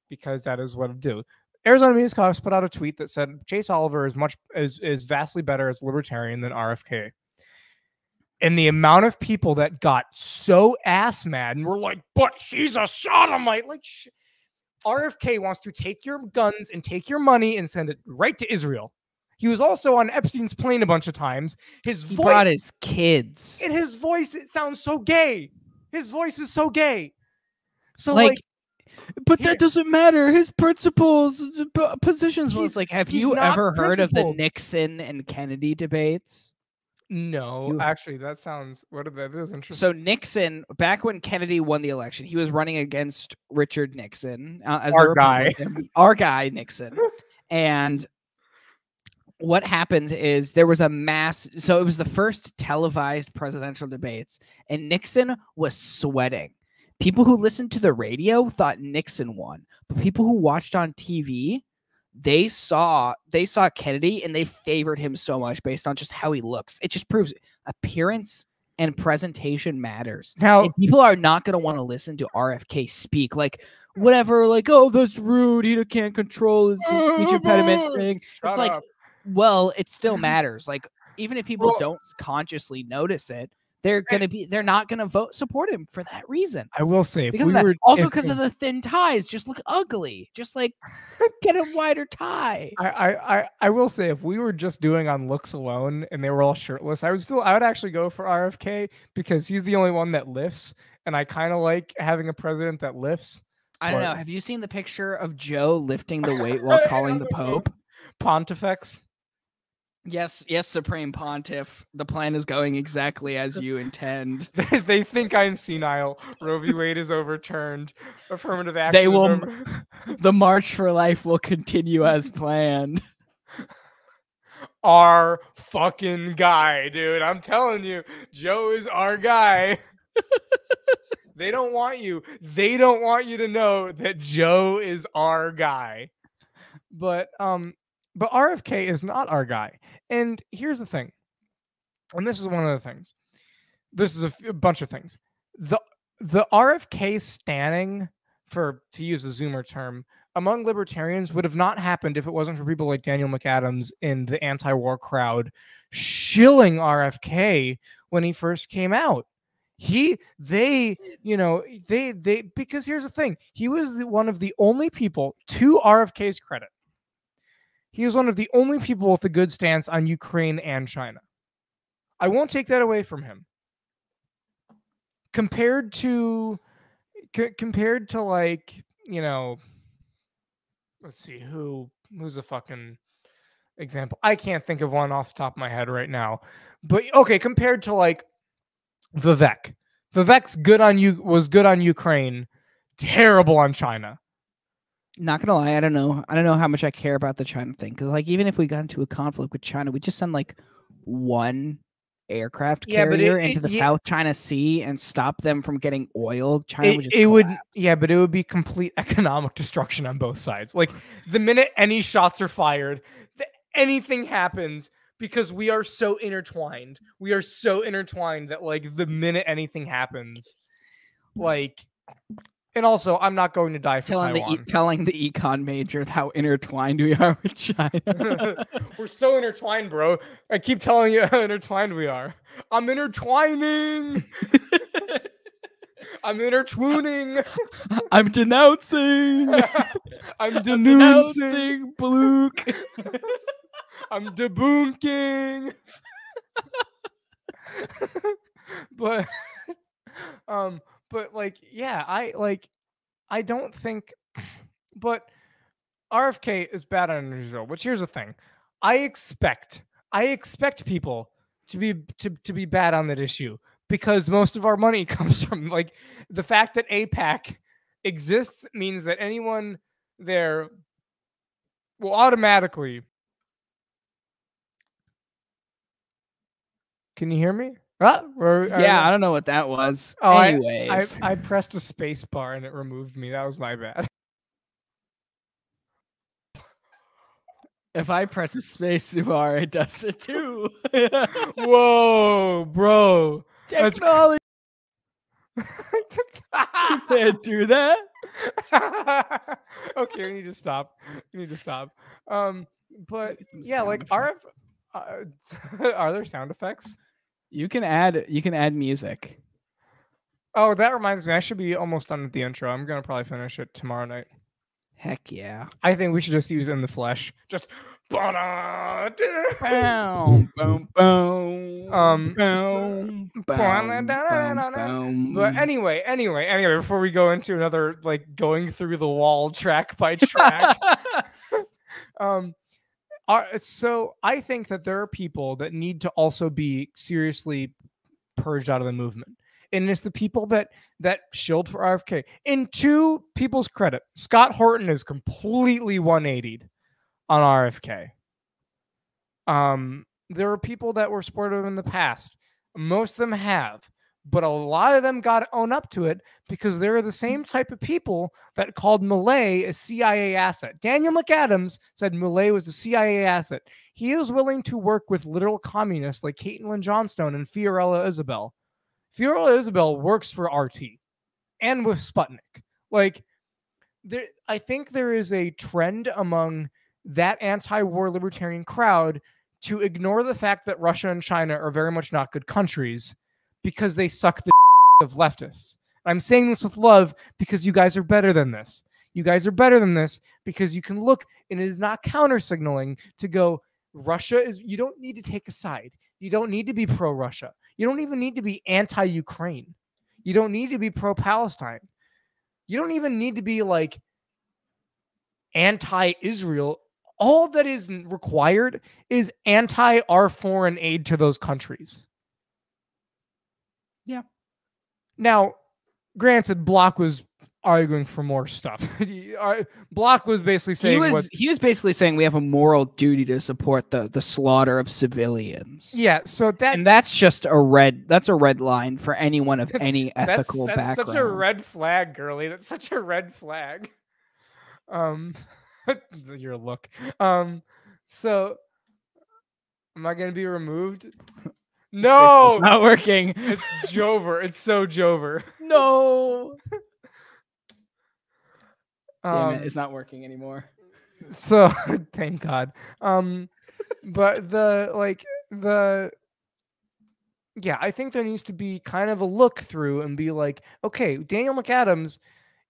because that is what I do. Arizona Mises Caucus put out a tweet that said Chase Oliver is much is is vastly better as libertarian than RFK. And the amount of people that got so ass mad and were like, "But he's a sodomite!" Like, sh- RFK wants to take your guns and take your money and send it right to Israel. He was also on Epstein's plane a bunch of times. His He voice brought his kids. in his voice, it sounds so gay. His voice is so gay. So like, like but that doesn't matter. His principles, positions. Well, He's- it's like, have you ever heard of the. Nixon and Kennedy debates? no, You- actually, that sounds what are that is interesting. So Nixon, back when Kennedy won the election, he was running against Richard Nixon uh, as Our guy. Our guy Nixon, and what happened is there was a mass. So it was the first televised presidential debates, and Nixon was sweating. People who listened to the radio thought Nixon won, but people who watched on TV, they saw they saw Kennedy and they favored him so much based on just how he looks. It just proves appearance and presentation matters. now And people are not going to want to listen to RFK speak like whatever, like oh that's rude. He can't control his, speech impediment thing. Shut it's like well, it still matters. Like even if people Well- don't consciously notice it, they're gonna be they're not gonna vote support him for that reason. I will say if Because we were also because of the thin ties, just look ugly. Just like get a wider tie. I, I, I, I will say if we were just doing on looks alone and they were all shirtless, I would still I would actually go for RFK because he's the only one that lifts, and I kind of like having a president that lifts. I don't know. Have you seen the picture of Joe lifting the weight while calling the Pope? Pontifex. Yes, yes, Supreme Pontiff. The plan is going exactly as you intend. They, think I'm senile. Roe v. Wade is overturned. Affirmative action. They will- over- The march for life will continue as planned. our fucking guy, dude. I'm telling you, Joe is our guy. they don't want you. They don't want you to know that Joe is our guy. But um but RFK is not our guy. And here's the thing. And this is one of the things. This is a, f- a bunch of things. The the RFK standing for to use the Zoomer term among libertarians would have not happened if it wasn't for people like Daniel McAdams in the anti-war crowd shilling RFK when he first came out. He they you know they they because here's the thing he was one of the only people to RFK's credit he is one of the only people with a good stance on Ukraine and China. I won't take that away from him. Compared to c- compared to like, you know, let's see who who's a fucking example. I can't think of one off the top of my head right now. But okay, compared to like Vivek. Vivek's good on you was good on Ukraine, terrible on China. Not gonna lie, I don't know. I don't know how much I care about the China thing because, like, even if we got into a conflict with China, we just send like one aircraft Yeah, but it- carrier into it- the yeah- South China Sea and stop them from getting oil. China it, would just it would yeah but it would be complete economic destruction on both sides like the minute any shots are fired th- anything happens because we are so intertwined we are so intertwined that like the minute anything happens like and also i'm not going to die for telling the e- telling the econ major how intertwined we are with China. we're so intertwined bro i keep telling you how intertwined we are i'm intertwining i'm intertwining I'm denouncing. i'm I'm denouncing denouncing Block. I'm debunking. but um but like yeah, I like I don't think but RFK is bad on Israel, which here's the thing. I expect I expect people to be to, to be bad on that issue because most of our money comes from like the fact that AIPAC exists means that anyone there will automatically Can you hear me? Or- or- yeah, I don't know what that was. Oh, I- Anyways, I, I pressed a space bar and it removed me. That was my bad. if I press a space bar, it does it too. Whoa, bro. That's- Technology can't do that. okay, we need to stop. We need to stop. Um, but yeah, like RF. Uh, are there sound effects? You can add you can add music. Oh, that reminds me. I should be almost done with the intro. I'm gonna probably finish it tomorrow night. Heck yeah. I think we should just use in the flesh. Just. Boom, boom, boom. Um, boom, boom, boom, But anyway, anyway, anyway, before we go into another like going through the wall track by track, um, are, so I think that there are people that need to also be seriously purged out of the movement, and it's the people that that shilled for RFK. In two people's credit, Scott Horton is completely 180'd on RFK. Um, there are people that were supportive in the past. Most of them have, but a lot of them got to own up to it because they're the mm. same type of people that called Milei a CIA asset. Daniel McAdams said Milei was a CIA asset. He is willing to work with literal communists like Caitlin Johnstone and Fiorella Isabel. Fiorella Isabel works for RT and with Sputnik. Like, there, I think there is a trend among that anti-war libertarian crowd to ignore the fact that Russia and China are very much not good countries because they suck the of leftists. I'm saying this with love because you guys are better than this. You guys are better than this because you can look and it is not counter signaling to go Russia is you don't need to take a side. You don't need to be pro Russia. You don't even need to be anti Ukraine. You don't need to be pro Palestine. You don't even need to be like anti Israel. All that is required is anti our foreign aid to those countries. Yeah. Now, granted, Block was arguing for more stuff. Block was basically saying he was what, he was basically saying we have a moral duty to support the the slaughter of civilians. yeah. So that and that's just a red that's a red line for anyone of any that's, ethical that's background. such a red flag, girly. That's such a red flag. Um, your look. Um, So, am I gonna be removed? No, It's not working. it's Jover. It's so Jover. No. Damn Um, it, it's not working anymore. so thank God. Um, but the like the yeah, I think there needs to be kind of a look through and be like, okay, Daniel McAdams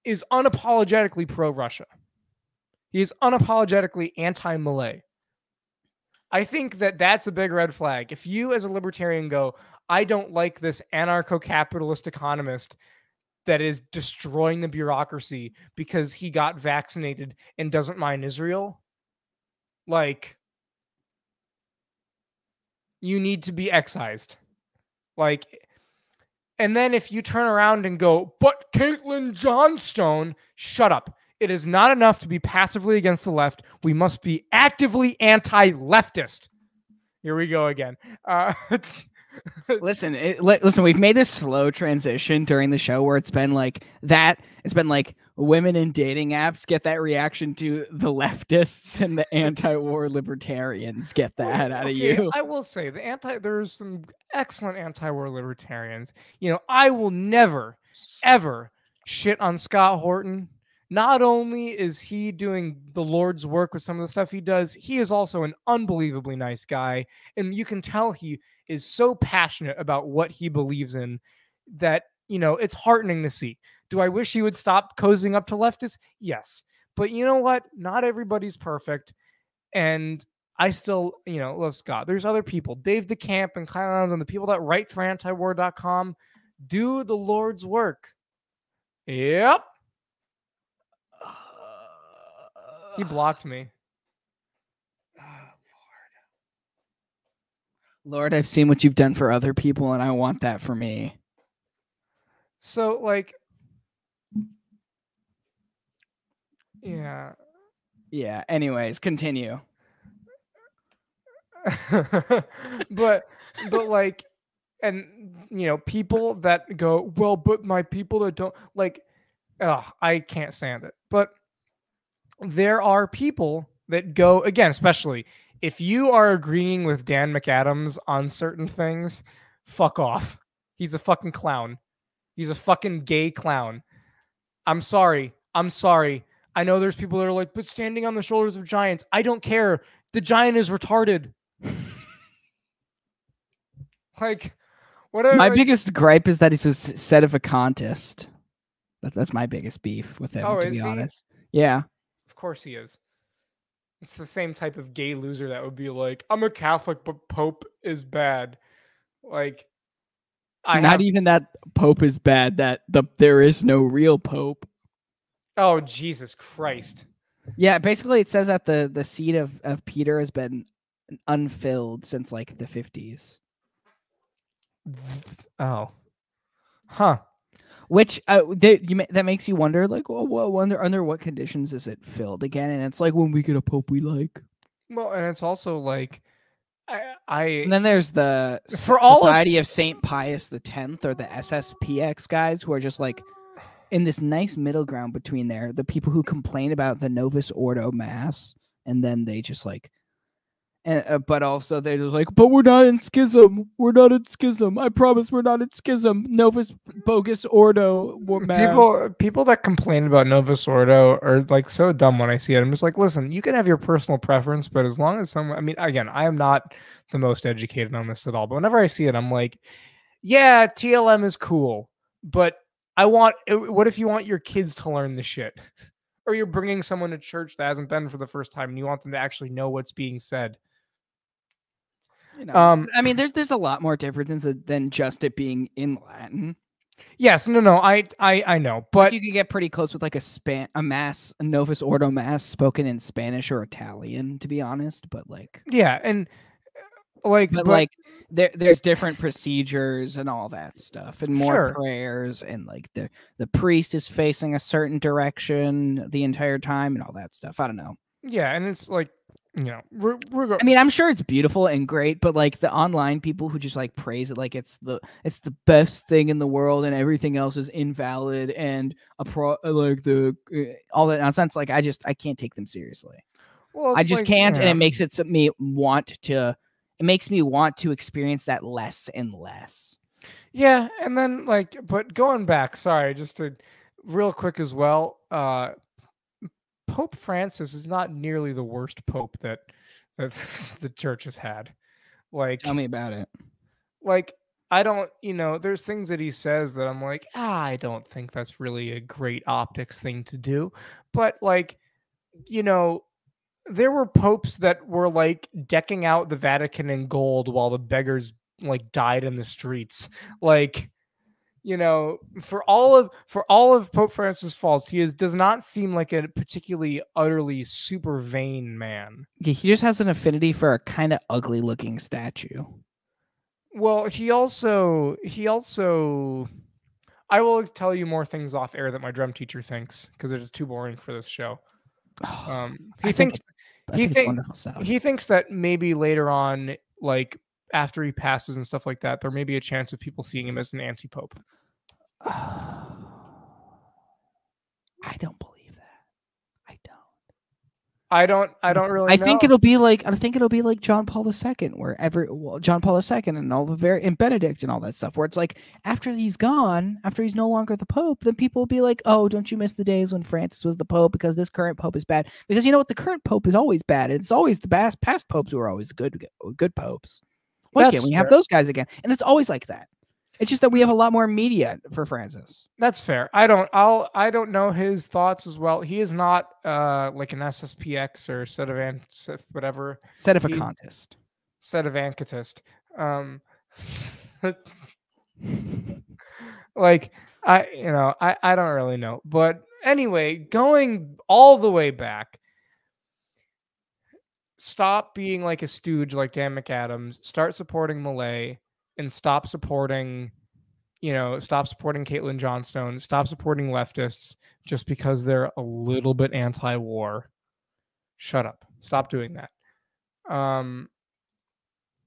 is unapologetically pro Russia. He is unapologetically anti Milei. I think that that's a big red flag. If you, as a libertarian, go, I don't like this anarcho capitalist economist that is destroying the bureaucracy because he got vaccinated and doesn't mind Israel, like, you need to be excised. Like, and then if you turn around and go, but Caitlin Johnstone, shut up. It is not enough to be passively against the left. We must be actively anti leftist. Here we go again. Uh, listen, it, li- listen. We've made this slow transition during the show where it's been like that. It's been like women in dating apps get that reaction to the leftists and the anti-war libertarians get that out of you. I will say the anti there's some excellent anti-war libertarians. You know, I will never ever shit on Scott Horton. Not only is he doing the Lord's work with some of the stuff he does, he is also an unbelievably nice guy. And you can tell he is so passionate about what he believes in that, you know, it's heartening to see. Do I wish he would stop cozying up to leftists? Yes. But you know what? Not everybody's perfect. And I still, you know, love Scott. There's other people, Dave DeCamp and Adams and the people that write for antiwar.com do the Lord's work. Yep. He blocked me. Ah, Lord, I've seen what you've done for other people, and I want that for me. So, like, yeah. Yeah. Anyways, continue. but, but like, and, you know, people that go, well, but my people that don't, like, ugh, I can't stand it. But there are people that go, again, especially if you are agreeing with Dan McAdams on certain things, fuck off. He's a fucking clown. He's a fucking gay clown. I'm sorry. I'm sorry. I know there's people that are like, but standing on the shoulders of giants. I don't care. The giant is retarded. like, whatever. My biggest gripe is that he's a sedevacantist. That, that's my biggest beef with him, Oh, to be he? honest. Yeah. Of course he is. It's the same type of gay loser that would be like, I'm a Catholic, but Pope is bad. Like, I Not have, even that Pope is bad. That the there is no real Pope. oh Jesus Christ. Yeah, basically it says that the the seat of of Peter has been unfilled since like the fifties. Oh, huh. Which uh, they, you, that makes you wonder, like, well, well, wonder under what conditions is it filled again? And it's like when we get a pope we like. Well, and it's also like, I, I And then there's the For all of- Society of, Saint Pius the Tenth or the SSPX guys who are just like in this nice middle ground between there. The people who complain about the Novus Ordo Mass, and then they just like, and uh, but also they're just like, but we're not in schism. We're not in schism. I promise we're not in schism. Novus Bogus Ordo people people that complain about Novus Ordo are like so dumb when I see it. I'm just like, listen, you can have your personal preference, but as long as someone, I mean, again, I am not the most educated on this at all, but whenever I see it, I'm like, yeah, TLM is cool, but I want. uh, What if you want your kids to learn the shit, or you're bringing someone to church that hasn't been for the first time, and you want them to actually know what's being said? You know, Um, I mean, there's there's a lot more differences than just it being in Latin. Yes, no, no, I, I, I know, but you could get pretty close with like a span a mass a Novus Ordo mass spoken in Spanish or Italian, to be honest. But like, yeah, and uh, like, but, like there there's different procedures and all that stuff, and more Sure. prayers, and like the the priest is facing a certain direction the entire time, and all that stuff. I don't know. yeah, and it's like, you know, we're, we're I mean, I'm sure it's beautiful and great, but like the online people who just like praise it like it's the it's the best thing in the world and everything else is invalid and a pro uh, like the uh, all that nonsense. Like I just I can't take them seriously. Well, I just like, can't, and it makes it so- me want to. It makes me want to experience that less and less. Yeah, and then like, but going back, sorry, just to real quick as well. Uh, Pope Francis is not nearly the worst pope that that the church has had. Like, Tell me about it. like I don't, you know, there's things that he says that I'm like, ah, I don't think that's really a great optics thing to do. But like, you know, there were popes that were like decking out the Vatican in gold while the beggars like died in the streets. Like, you know, for all of for all of Pope Francis' faults, he is does not seem like a particularly utterly super vain man. Yeah, he just has an affinity for a kind of ugly looking statue. Well, he also he also I will tell you more things off air that my drum teacher thinks because it is too boring for this show. Um, he thinks I he think it's think- he thinks that maybe later on, like after he passes and stuff like that, there may be a chance of people seeing him as an anti-pope. I don't believe that. I don't. I don't. I don't really. I think it'll be like I think it'll be like John Paul II, where every well, John Paul II and all the very and Benedict and all that stuff, where it's like after he's gone, after he's no longer the Pope, then people will be like, "Oh, don't you miss the days when Francis was the Pope because this current Pope is bad?" Because you know what, the current Pope is always bad. It's always the past past popes who are always good good popes. Why That's can't we have those guys again? And it's always like that. It's just that we have a lot more media for Francis. That's fair. I don't. I'll. I don't know his thoughts as well. He is not uh like an SSPX or set of an whatever set of a He- contest. sedevacantist. Um, like I, you know, I I don't really know, but anyway, going all the way back. Stop being like a stooge like Dan McAdams. Start supporting Milei and stop supporting, you know, stop supporting Caitlin Johnstone. Stop supporting leftists just because they're a little bit anti-war. Shut up. Stop doing that. Um,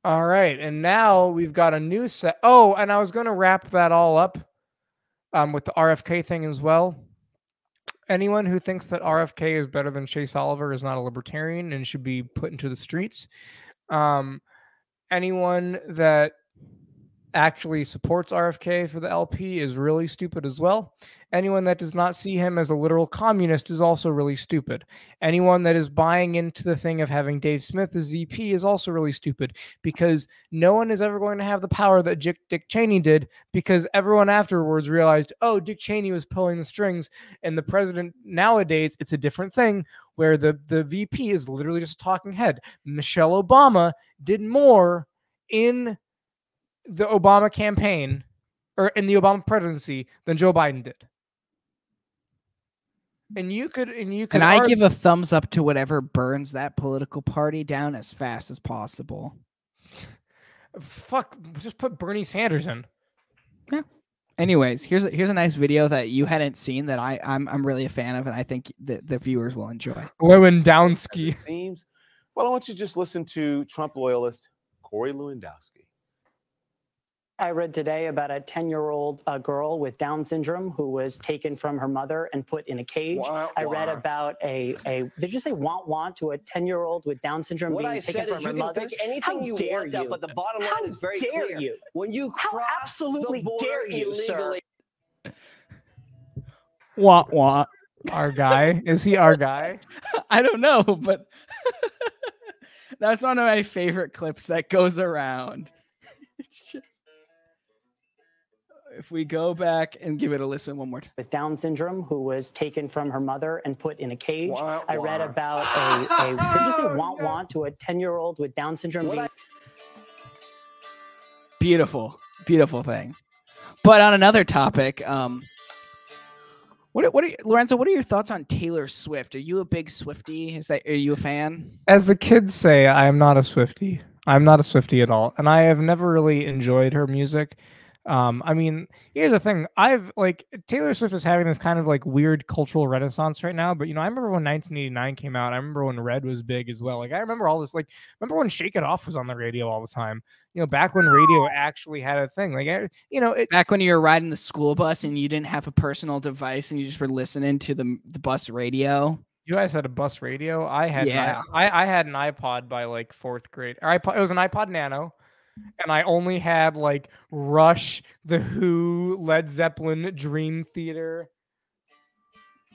all right, and now we've got a new set. Oh, and I was going to wrap that all up um, with the RFK thing as well. Anyone who thinks that RFK is better than Chase Oliver is not a libertarian and should be put into the streets. Um, anyone that actually supports RFK for the LP is really stupid as well. Anyone that does not see him as a literal communist is also really stupid. Anyone that is buying into the thing of having Dave Smith as VP is also really stupid because no one is ever going to have the power that Dick, Cheney did because everyone afterwards realized, oh, Dick Cheney was pulling the strings. And the president nowadays, it's a different thing where the, the VP is literally just a talking head. Michelle Obama did more in the Obama campaign or in the Obama presidency than Joe Biden did. And you could, and you could, And I argue- give a thumbs up to whatever burns that political party down as fast as possible. fuck, just put Bernie Sanders in. Yeah. Anyways, here's a, here's a nice video that you hadn't seen that I I'm I'm really a fan of, and I think that the viewers will enjoy. Lewandowski. it seems. Well, I want you to just listen to Trump loyalist Corey Lewandowski. I read today about a 10 year old uh, girl with Down syndrome who was taken from her mother and put in a cage. Wah, I read about a, a did you say want want to a 10 year old with Down syndrome What being I taken said from is her you can mother? pick anything How you dare want, Doug, you? but the bottom line is very dare clear. you? When you How absolutely the border dare you, sir? illegally, Wah wah. Our guy. Is he our guy? I don't know, but that's one of my favorite clips that goes around. If we go back and give it a listen one more time. with Down syndrome who was taken from her mother and put in a cage. Wah, I read wah. about a, a did you say want want to a 10 year old with Down syndrome being I- Beautiful, beautiful thing. But on another topic, um, what what are Lorenzo? What are your thoughts on Taylor Swift? Are you a big Swifty? Is that are you a fan? As the kids say, I am not a Swifty. I'm not a Swifty at all, and I have never really enjoyed her music. Um, I mean, here's the thing: I've like Taylor Swift is having this kind of like weird cultural renaissance right now. But you know, I remember when 1989 came out. I remember when Red was big as well. Like I remember all this. Like remember when Shake It Off was on the radio all the time. You know, back when radio actually had a thing. Like I, you know, it, Back when you were riding the school bus and you didn't have a personal device and you just were listening to the the bus radio. You guys had a bus radio. I had i- Yeah. I, I had an iPod by like fourth grade. Or iPod, it was an iPod Nano, and I only had like Rush, The Who, Led Zeppelin, Dream Theater.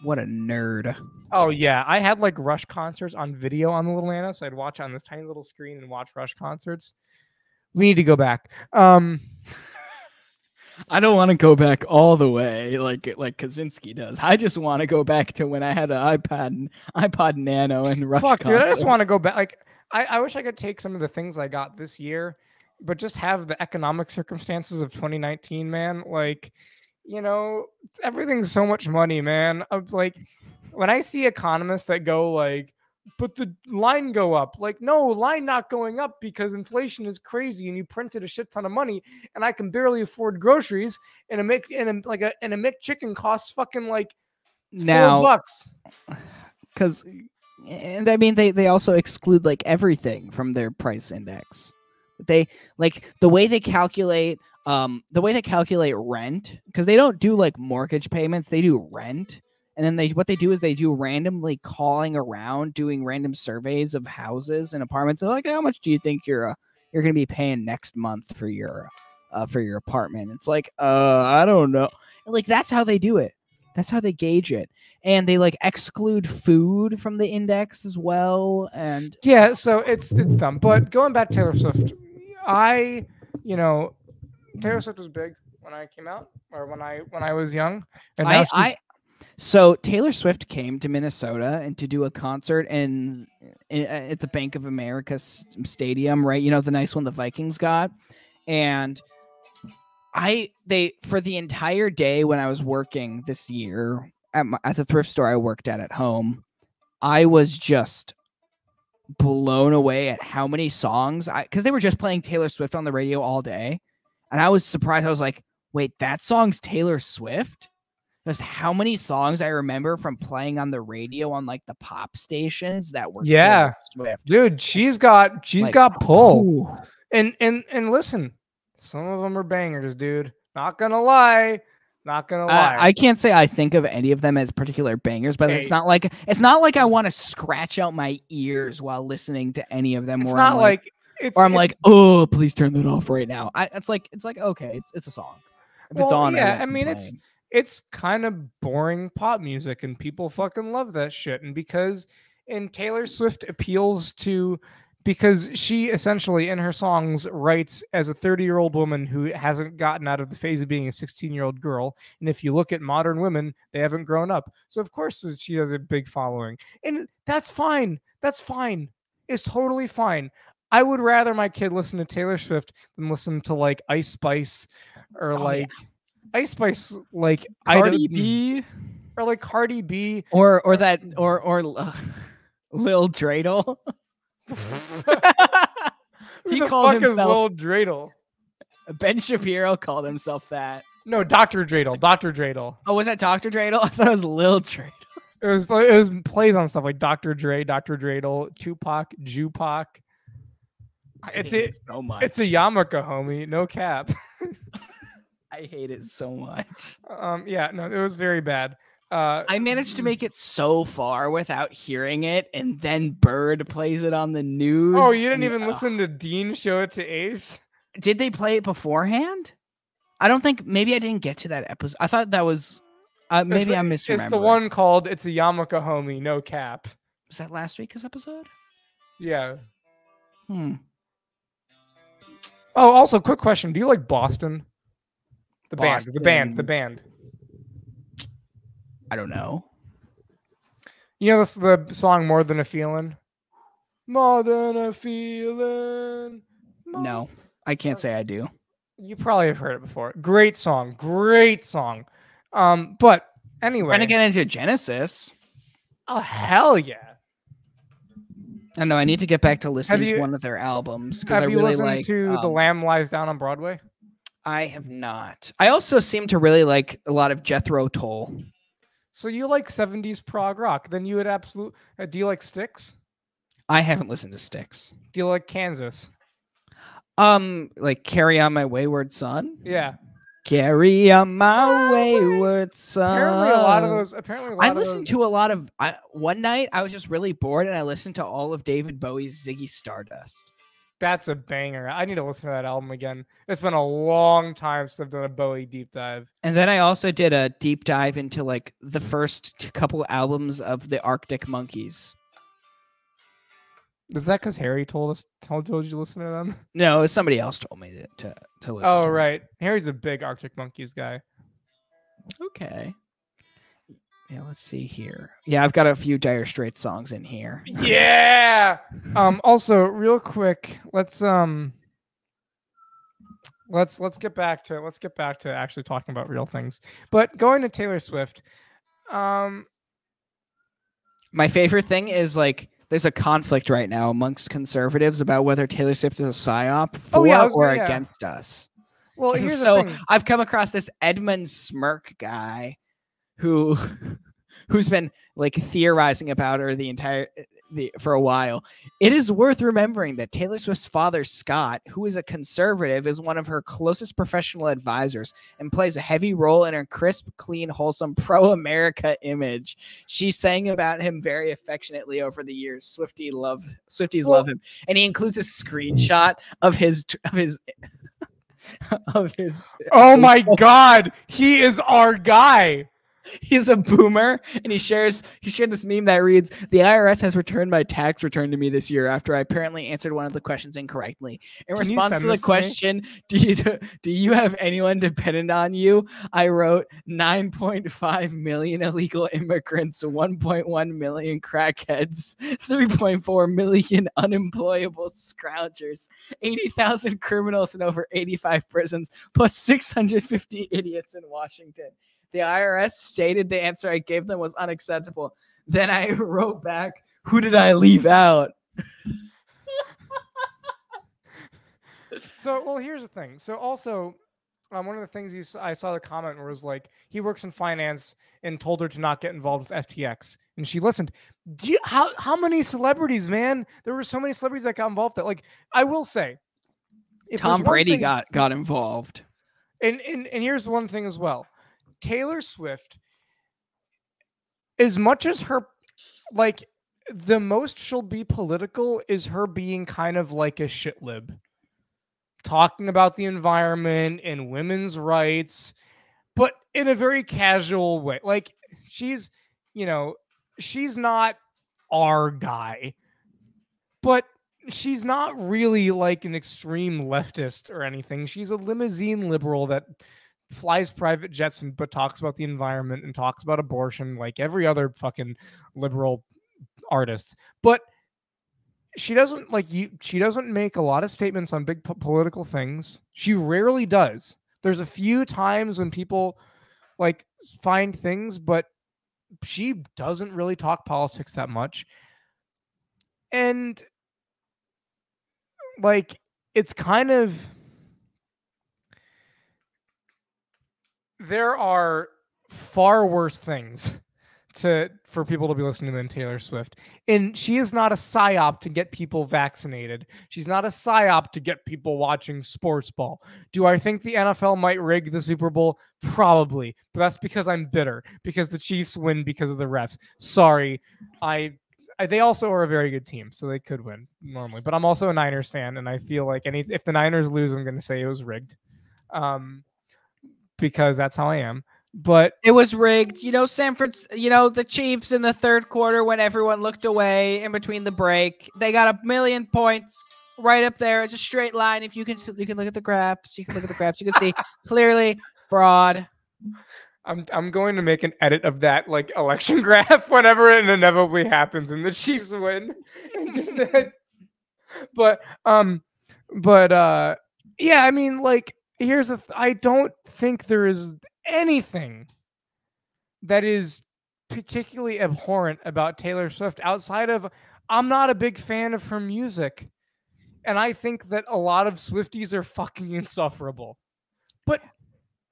What a nerd. Oh yeah, I had like Rush concerts on video on the little Nano, so I'd watch on this tiny little screen and watch Rush concerts. We need to go back. Um, I don't want to go back all the way like like Kaczynski does. I just want to go back to when I had an iPad and iPod Nano and Rush. fuck, dude, I just want to go back. Like, I, I wish I could take some of the things I got this year, but just have the economic circumstances of 2019, man. Like, you know, everything's so much money, man. Of like, when I see economists that go like, but the line go up, like, no, line not going up because inflation is crazy and you printed a shit ton of money and I can barely afford groceries and a Mc and a, like a and a McChicken costs fucking like four bucks. because and I mean they they also exclude like everything from their price index. They like the way they calculate um the way they calculate rent because they don't do like mortgage payments they do rent. And then they what they do is they do randomly calling around doing random surveys of houses and apartments. They're like how much do you think you're uh, you're gonna be paying next month for your uh, for your apartment? It's like uh i don't know. Like that's how they do it. That's how they gauge it. And they like exclude food from the index as well and Yeah, so it's it's dumb. But going back to Taylor Swift, I, you know, Taylor Swift was big when I came out or when I when I was young, and now I, I so taylor swift came to minnesota and to do a concert in, in uh, at the bank of america stadium right? You know the nice one the vikings got? And i they for the entire day when i was working this year at, my, at the thrift store i worked at at home i was just blown away at how many songs i because they were just playing taylor swift on the radio all day and i was surprised i was like wait that song's taylor swift just how many songs I remember from playing on the radio on like the pop stations that were Yeah. Dude, she's got she's Like, got pull. Ooh. And and and listen, some of them are bangers, dude. Not gonna lie, not gonna lie. I, I can't say I think of any of them as particular bangers, but it's not like it's not like I want to scratch out my ears while listening to any of them. it's where I'm not like, it's or I'm it's- like, oh, please turn that off right now. I, it's like it's like okay, it's it's a song. If it's Well, on, yeah, won't I mean, it's- it's kind of boring pop music and people fucking love that shit and because and Taylor Swift appeals to because she essentially in her songs writes as a 30 year old woman who hasn't gotten out of the phase of being a 16 year old girl. And if you look at modern women they haven't grown up. So of course uh, she has a big following. And that's fine. That's fine. It's totally fine. I would rather my kid listen to Taylor Swift than listen to like Ice Spice or Oh, yeah. like Ice Spice like I Cardi don't- B? or like Cardi B. or or that or or uh, Lil Dreidel. Who He the called fuck is himself- Lil Dreidel? ben Shapiro called himself that. No, Dr. Dreidel. Dr. Dreidel. Oh, was that Dr. Dreidel? I thought it was Lil Dreidel. It was like it was plays on stuff like Dr. Dre, Dr. Dreidel, Tupac, Jupac. I It's a- it so much. It's a yarmulke, homie. No cap. I hate it so much. Um, yeah, no, it was very bad. Uh, I managed to make it so far without hearing it, and then Bird plays it on the news. oh, you didn't and- even ugh. listen to Dean show it to Ace. Did they play it beforehand? I don't think. Maybe I didn't get to that episode. I thought that was. Uh, maybe I'm misremembering. It's the one called "It's a Yarmulke, homie." No cap. Was that last week's episode? Yeah. Hmm. Oh, also, quick question: Do you like Boston? The band, the band, the band. I don't know. You know this the song "More Than a Feeling." More than a feeling. more- No, I can't say I do. You probably have heard it before. Great song, great song. Um, but anyway, Trying to get into Genesis. oh hell yeah! I know I need to get back to listening you- to one of their albums because I really listened like. to "The um, Lamb Lies Down" on Broadway? I have not. I also seem to really like a lot of Jethro Tull. So you like '70s prog rock? Then you would absolute. Uh, do you like Styx? I haven't listened to Styx. Do you like Kansas? Um, like Carry On My Wayward Son. Yeah. Carry on my wayward son. Apparently, a lot of those. Apparently, a lot I listened those, to a lot of. I, one night, I was just really bored, and I listened to all of David Bowie's Ziggy Stardust. That's a banger. I need to listen to that album again. It's been a long time since I've done a Bowie deep dive. And then I also did a deep dive into like the first couple albums of the Arctic Monkeys. Is that because Harry told us told, told you to listen to them? No, somebody else told me that to to listen. Oh to them. right, Harry's a big Arctic Monkeys guy. Okay. Yeah, let's see here. Yeah, I've got a few Dire Straits songs in here. Yeah. um. Also, real quick, let's um. Let's let's get back to let's get back to actually talking about real things. But going to Taylor Swift, um, My favorite thing is like there's a conflict right now amongst conservatives about whether Taylor Swift is a psyop for Oh, yeah, or gonna- yeah. against us. well, here's so. I've come across this Edmund Smirk guy who who's been like theorizing about her the entire eh, the for a while. It is worth remembering that Taylor Swift's father Scott, who is a conservative, is one of her closest professional advisors and plays a heavy role in her crisp, clean, wholesome pro-America image. She sang about him very affectionately over the years. Swifty love Swifties Well- love him. And he includes a screenshot of his of his of his Oh my God, he is our guy. He's a boomer and he shares he shared this meme that reads the irs has returned my tax return to me this year after i apparently answered one of the questions incorrectly. In Can response to the this to question do you do you have anyone dependent on you? I wrote 9.5 million illegal immigrants 1.1 million crackheads 3.4 million unemployable scroungers 80,000 criminals in over 85 prisons plus 650 idiots in washington the IRS stated the answer I gave them was unacceptable. Then I wrote back, Who did I leave out? So, well, here's the thing. So, also, um, one of the things you s- I saw the comment was like he works in finance and told her to not get involved with FTX, and she listened. Do you, how how many celebrities, man? There were so many celebrities that got involved. That like I will say, if Tom Brady thing- got got involved. and and and here's one thing as well. Taylor Swift, as much as her like the most she'll be political is her being kind of like a shit lib. Talking about the environment and women's rights, but in a very casual way. Like she's, you know, she's not our guy, but she's not really like an extreme leftist or anything. She's a limousine liberal that flies private jets and but talks about the environment and talks about abortion like every other fucking liberal artist. But she doesn't like you she doesn't make a lot of statements on big po- political things. She rarely does. There's a few times when people like find things but she doesn't really talk politics that much. And like it's kind of there are far worse things to for people to be listening than Taylor Swift. And she is not a psyop to get people vaccinated. She's not a psyop to get people watching sports ball. Do I think the NFL might rig the Super Bowl? Probably. But that's because I'm bitter because the Chiefs win because of the refs. Sorry. I I- they also are a very good team, so they could win normally. But I'm also a Niners fan, and I feel like any if the Niners lose, I'm going to say it was rigged, um, because that's how I am. But It was rigged. You know, Sanford, you know, the Chiefs in the third quarter when everyone looked away in between the break, they got a million points right up there. It's a straight line. If you can, you can look at the graphs. You can look at the graphs. You can see clearly fraud. I'm I'm going to make an edit of that like election graph whenever it inevitably happens and the Chiefs win. But um, but uh, yeah, I mean, like here's the th- I don't think there is anything that is particularly abhorrent about Taylor Swift outside of I'm not a big fan of her music. And I think that a lot of Swifties are fucking insufferable. But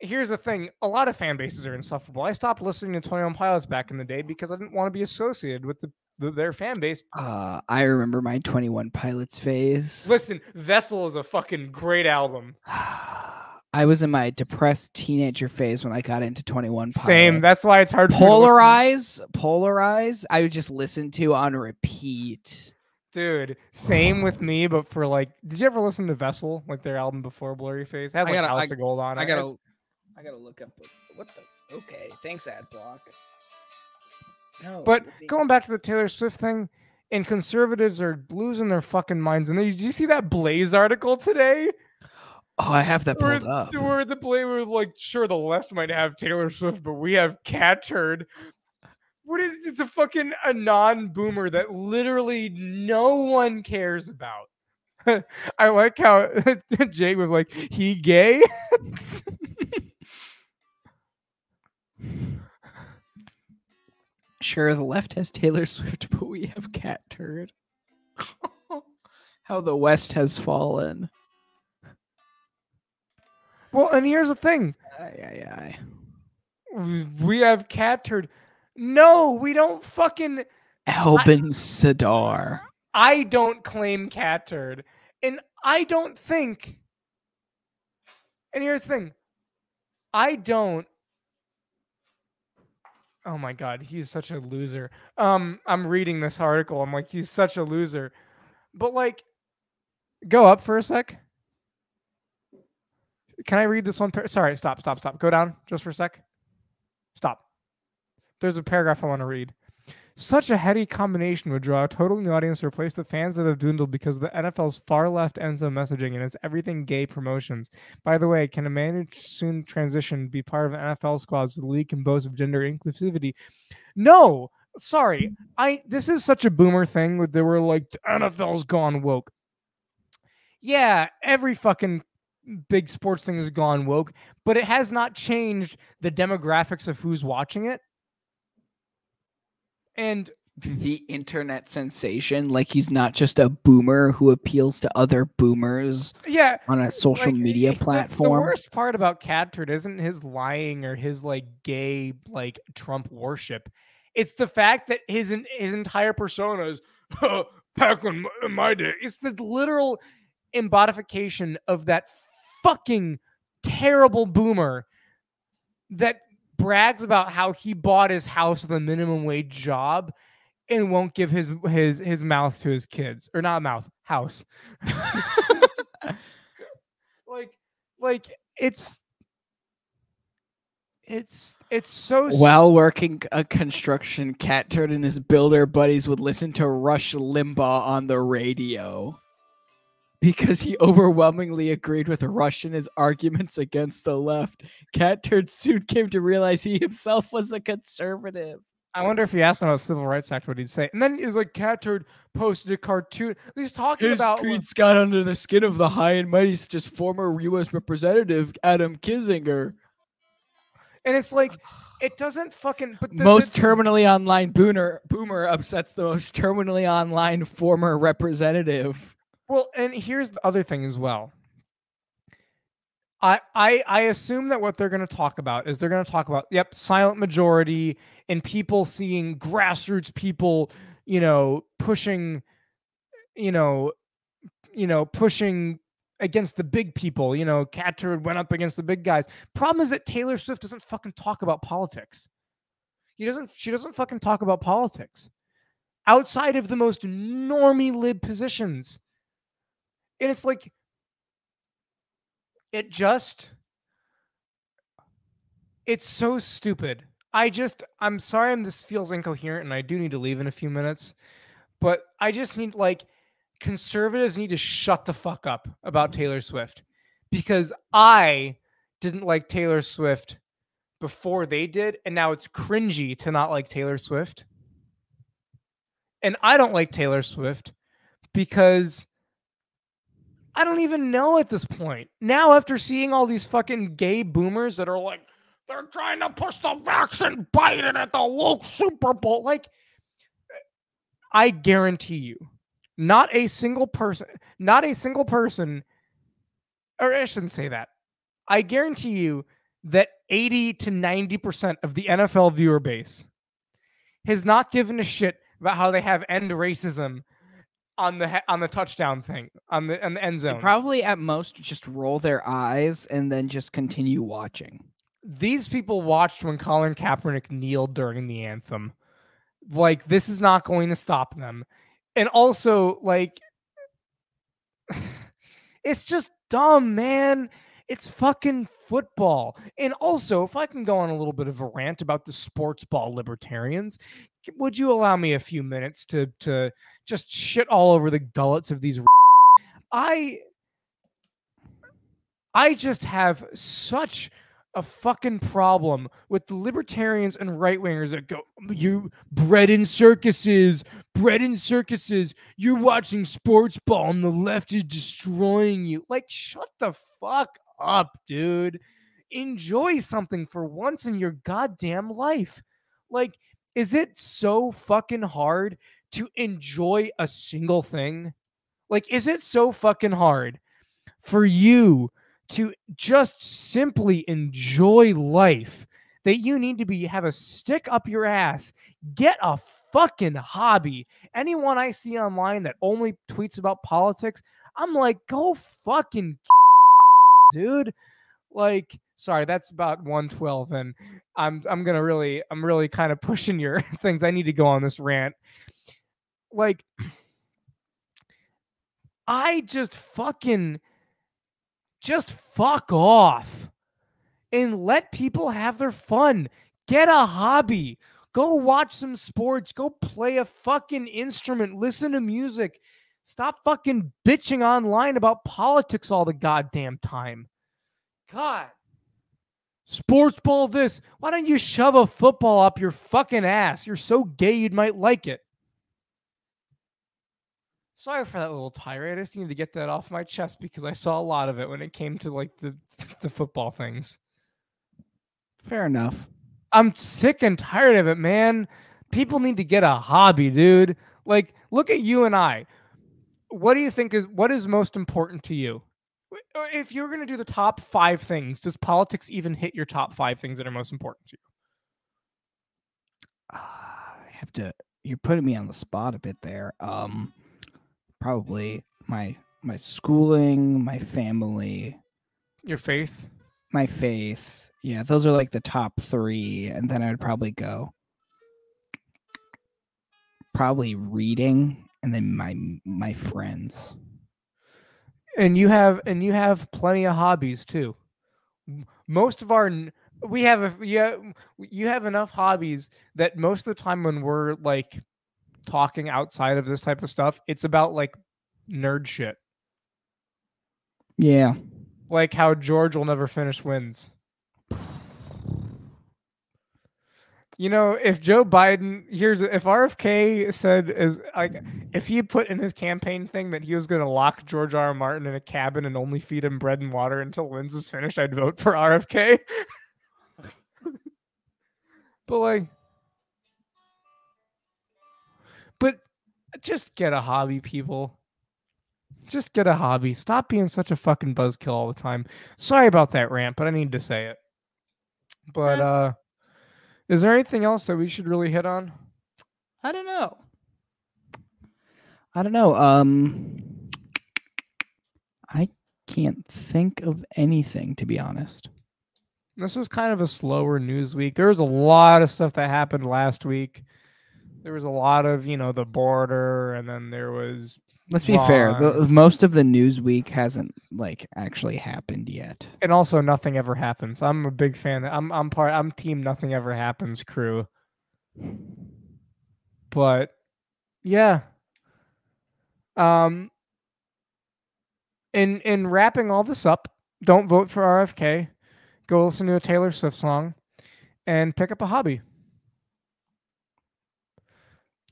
here's the thing a lot of fan bases are insufferable. I stopped listening to 21 Pilots back in the day because I didn't want to be associated with the, the their fan base. Uh, I remember my 21 Pilots phase. Listen, Vessel is a fucking great album. I was in my depressed teenager phase when I got into 21 Same. That's why it's hard. for me to Polarize, polarize. I would just listen to on repeat. dude. Same with me, but for like, did you ever listen to Vessel, like their album before Blurryface? It has I like gotta- House I- of Gold on it. I gotta, I gotta look up what the. Okay, thanks, ad block. No, But going back to the Taylor Swift thing, and conservatives are losing their fucking minds. And then, did you see that Blaze article today? oh, I have that Where, pulled up. where the Blaze was like, sure, the left might have Taylor Swift, but we have Cat Turd. What is it's a fucking a non-boomer that literally no one cares about. I like how Jake was like, he gay. Sure, the left has Taylor Swift, but we have Cat Turd. How the West has fallen. Well, and here's the thing. Aye, aye, aye. we have cat turd. No, we don't fucking. Albin Sadar. I don't claim cat turd, and I don't think. And here's the thing, I don't. Oh my god, he's such a loser. Um, I'm reading this article. I'm like, he's such a loser. But like, go up for a sec. Can I read this one? Sorry, stop, stop, stop. Go down just for a sec. Stop. There's a paragraph I want to read. Such a heady combination would draw a total new audience to replace the fans that have dwindled because of the NFL's far left end zone messaging and its everything gay promotions. By the way, can a managed soon transition be part of an NFL squad so the league can boast of gender inclusivity? No, sorry. I this is such a boomer thing where they were like the NFL's gone woke. Yeah, every fucking big sports thing has gone woke, but it has not changed the demographics of who's watching it. And The internet sensation. Like he's not just a boomer who appeals to other boomers yeah, on a social like, media it- the- platform. The, worst part about Cat Turd isn't his lying or his like gay like Trump worship. It's the fact that his his entire persona is back my, my day. It's the literal embodification of that fucking terrible boomer that brags about how he bought his house with a minimum wage job and won't give his his his mouth to his kids or not mouth house like like it's it's it's so While working a construction, Cat Turd and his builder buddies would listen to Rush Limbaugh on the radio. Because he overwhelmingly agreed with Rush in his arguments against the left, Cat Turd soon came to realize he himself was a conservative. I wonder if he asked him about the Civil Rights Act, what he'd say. And then he's like, Cat Turd posted a cartoon. He's talking His about tweets got under the skin of the high and mighty, such as former U.S. Representative Adam Kinzinger. and it's like it doesn't fucking but the, most the, terminally online boomer boomer upsets the most terminally online former representative. Well, and here's the other thing as well. I I I assume that what they're going to talk about is they're going to talk about yep, silent majority and people seeing grassroots people, you know, pushing you know, you know, pushing against the big people, you know, Cat Turd went up against the big guys. Problem is that Taylor Swift doesn't fucking talk about politics. He doesn't she doesn't fucking talk about politics outside of the most normie lib positions. And it's like it just it's so stupid. I just I'm sorry I'm this feels incoherent and I do need to leave in a few minutes. But I just need like conservatives need to shut the fuck up about Taylor Swift because I didn't like Taylor Swift before they did and now it's cringy to not like Taylor Swift. And I don't like Taylor Swift because I don't even know at this point. Now, after seeing all these fucking gay boomers that are like, they're trying to push the vaccine Biden at the woke Super Bowl. Like, I guarantee you, not a single person, not a single person, or I shouldn't say that. I guarantee you that 80 to 90% of the NFL viewer base has not given a shit about how they have end racism on the on the touchdown thing on the on the end zone. probably at most just roll their eyes and then just continue watching. these people watched when Colin Kaepernick kneeled during the anthem. Like this is not going to stop them. And also like it's just dumb, man. It's fucking football. And also, if I can go on a little bit of a rant about the sports ball libertarians, would you allow me a few minutes to to just shit all over the gullets of these I I just have such a fucking problem with the libertarians and right wingers that go, you bread in circuses, bread in circuses. You're watching sports ball and the left is destroying you. Like, shut the fuck up, dude. Enjoy something for once in your goddamn life. Like, is it so fucking hard to enjoy a single thing? Like, is it so fucking hard for you to just simply enjoy life that you need to be have a stick up your ass get a fucking hobby anyone i see online that only tweets about politics i'm like go fucking dude like sorry that's about 112 and i'm i'm gonna really i'm really kind of pushing your things i need to go on this rant like i just fucking just fuck off and let people have their fun. Get a hobby. Go watch some sports. Go play a fucking instrument. Listen to music. Stop fucking bitching online about politics all the goddamn time. God. Sports ball this. Why don't you shove a football up your fucking ass? You're so gay you'd might like it. Sorry for that little tirade. I just needed to get that off my chest because I saw a lot of it when it came to like the the football things. Fair enough. I'm sick and tired of it, man. People need to get a hobby, dude. Like, look at you and I. What do you think is what is most important to you? If you're going to do the top five things, does politics even hit your top five things that are most important to you? Ah, I have to. You're putting me on the spot a bit there. Um, probably my my schooling, my family, Your faith? my faith. Yeah, those are like the top three, and then I'd probably go probably reading, and then my my friends. and you have and you have plenty of hobbies too. Most of our we have a yeah you have enough hobbies that most of the time when we're like talking outside of this type of stuff it's about like nerd shit. Yeah, like how george will never finish Winds you know if joe biden here's if rfk said is like if he put in his campaign thing that he was going to lock George R. R. Martin in a cabin and only feed him bread and water until Winds is finished, I'd vote for RFK. but like, but just get a hobby, people. Just get a hobby. Stop being such a fucking buzzkill all the time. Sorry about that rant, but I need to say it. But uh is there anything else that we should really hit on? I don't know. I don't know. Um, I can't think of anything to be honest. This was kind of a slower news week. There was a lot of stuff that happened last week. There was a lot of, you know, the border, and then there was, Let's be fair. The, most of the news week hasn't like actually happened yet. and also nothing ever happens. I'm a big fan. I'm, I'm part. I'm team nothing ever happens crew. But yeah. Um. In in wrapping all this up, don't vote for RFK. Go listen to a Taylor Swift song, and pick up a hobby.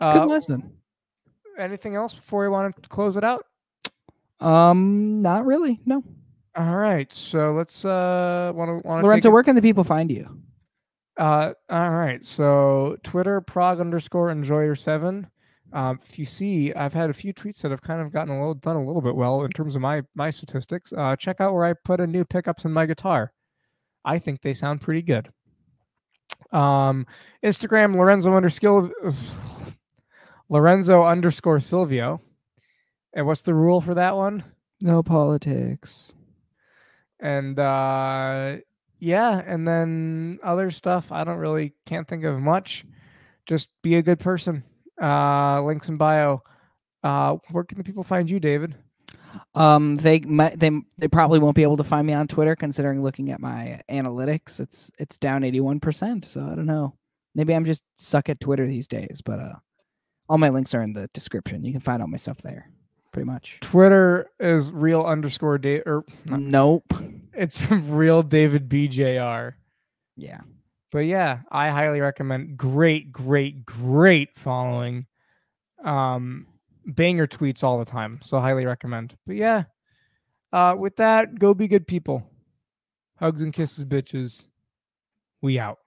Good Uh, listen. Anything else before we want to close it out? Um, not really. No. All right, so let's uh want to want to Lorenzo, where can the people find you? Uh, all right. So Twitter prog underscore enjoyer seven. Um, if you see, I've had a few tweets that have kind of gotten a little done a little bit well in terms of my my statistics. Uh, check out where I put in new pickups in my guitar. I think they sound pretty good. Um, Instagram Lorenzo underscore Lorenzo underscore Silvio. And what's the rule for that one? No politics. And uh yeah, and then other stuff I don't really can't think of much. Just be a good person. Uh links in bio. Uh where can the people find you, David? Um, they might they they probably won't be able to find me on Twitter, considering looking at my analytics, it's it's down eighty one percent. So I don't know. Maybe I'm just suck at Twitter these days. But uh, all my links are in the description. You can find all my stuff there, pretty much. Twitter is real underscore date or Nope. it's real David BJR. Yeah. But yeah, I highly recommend. Great, great, great following. Um, banger tweets all the time, so highly recommend. But yeah, uh, with that, go be good people. Hugs and kisses, bitches. We out.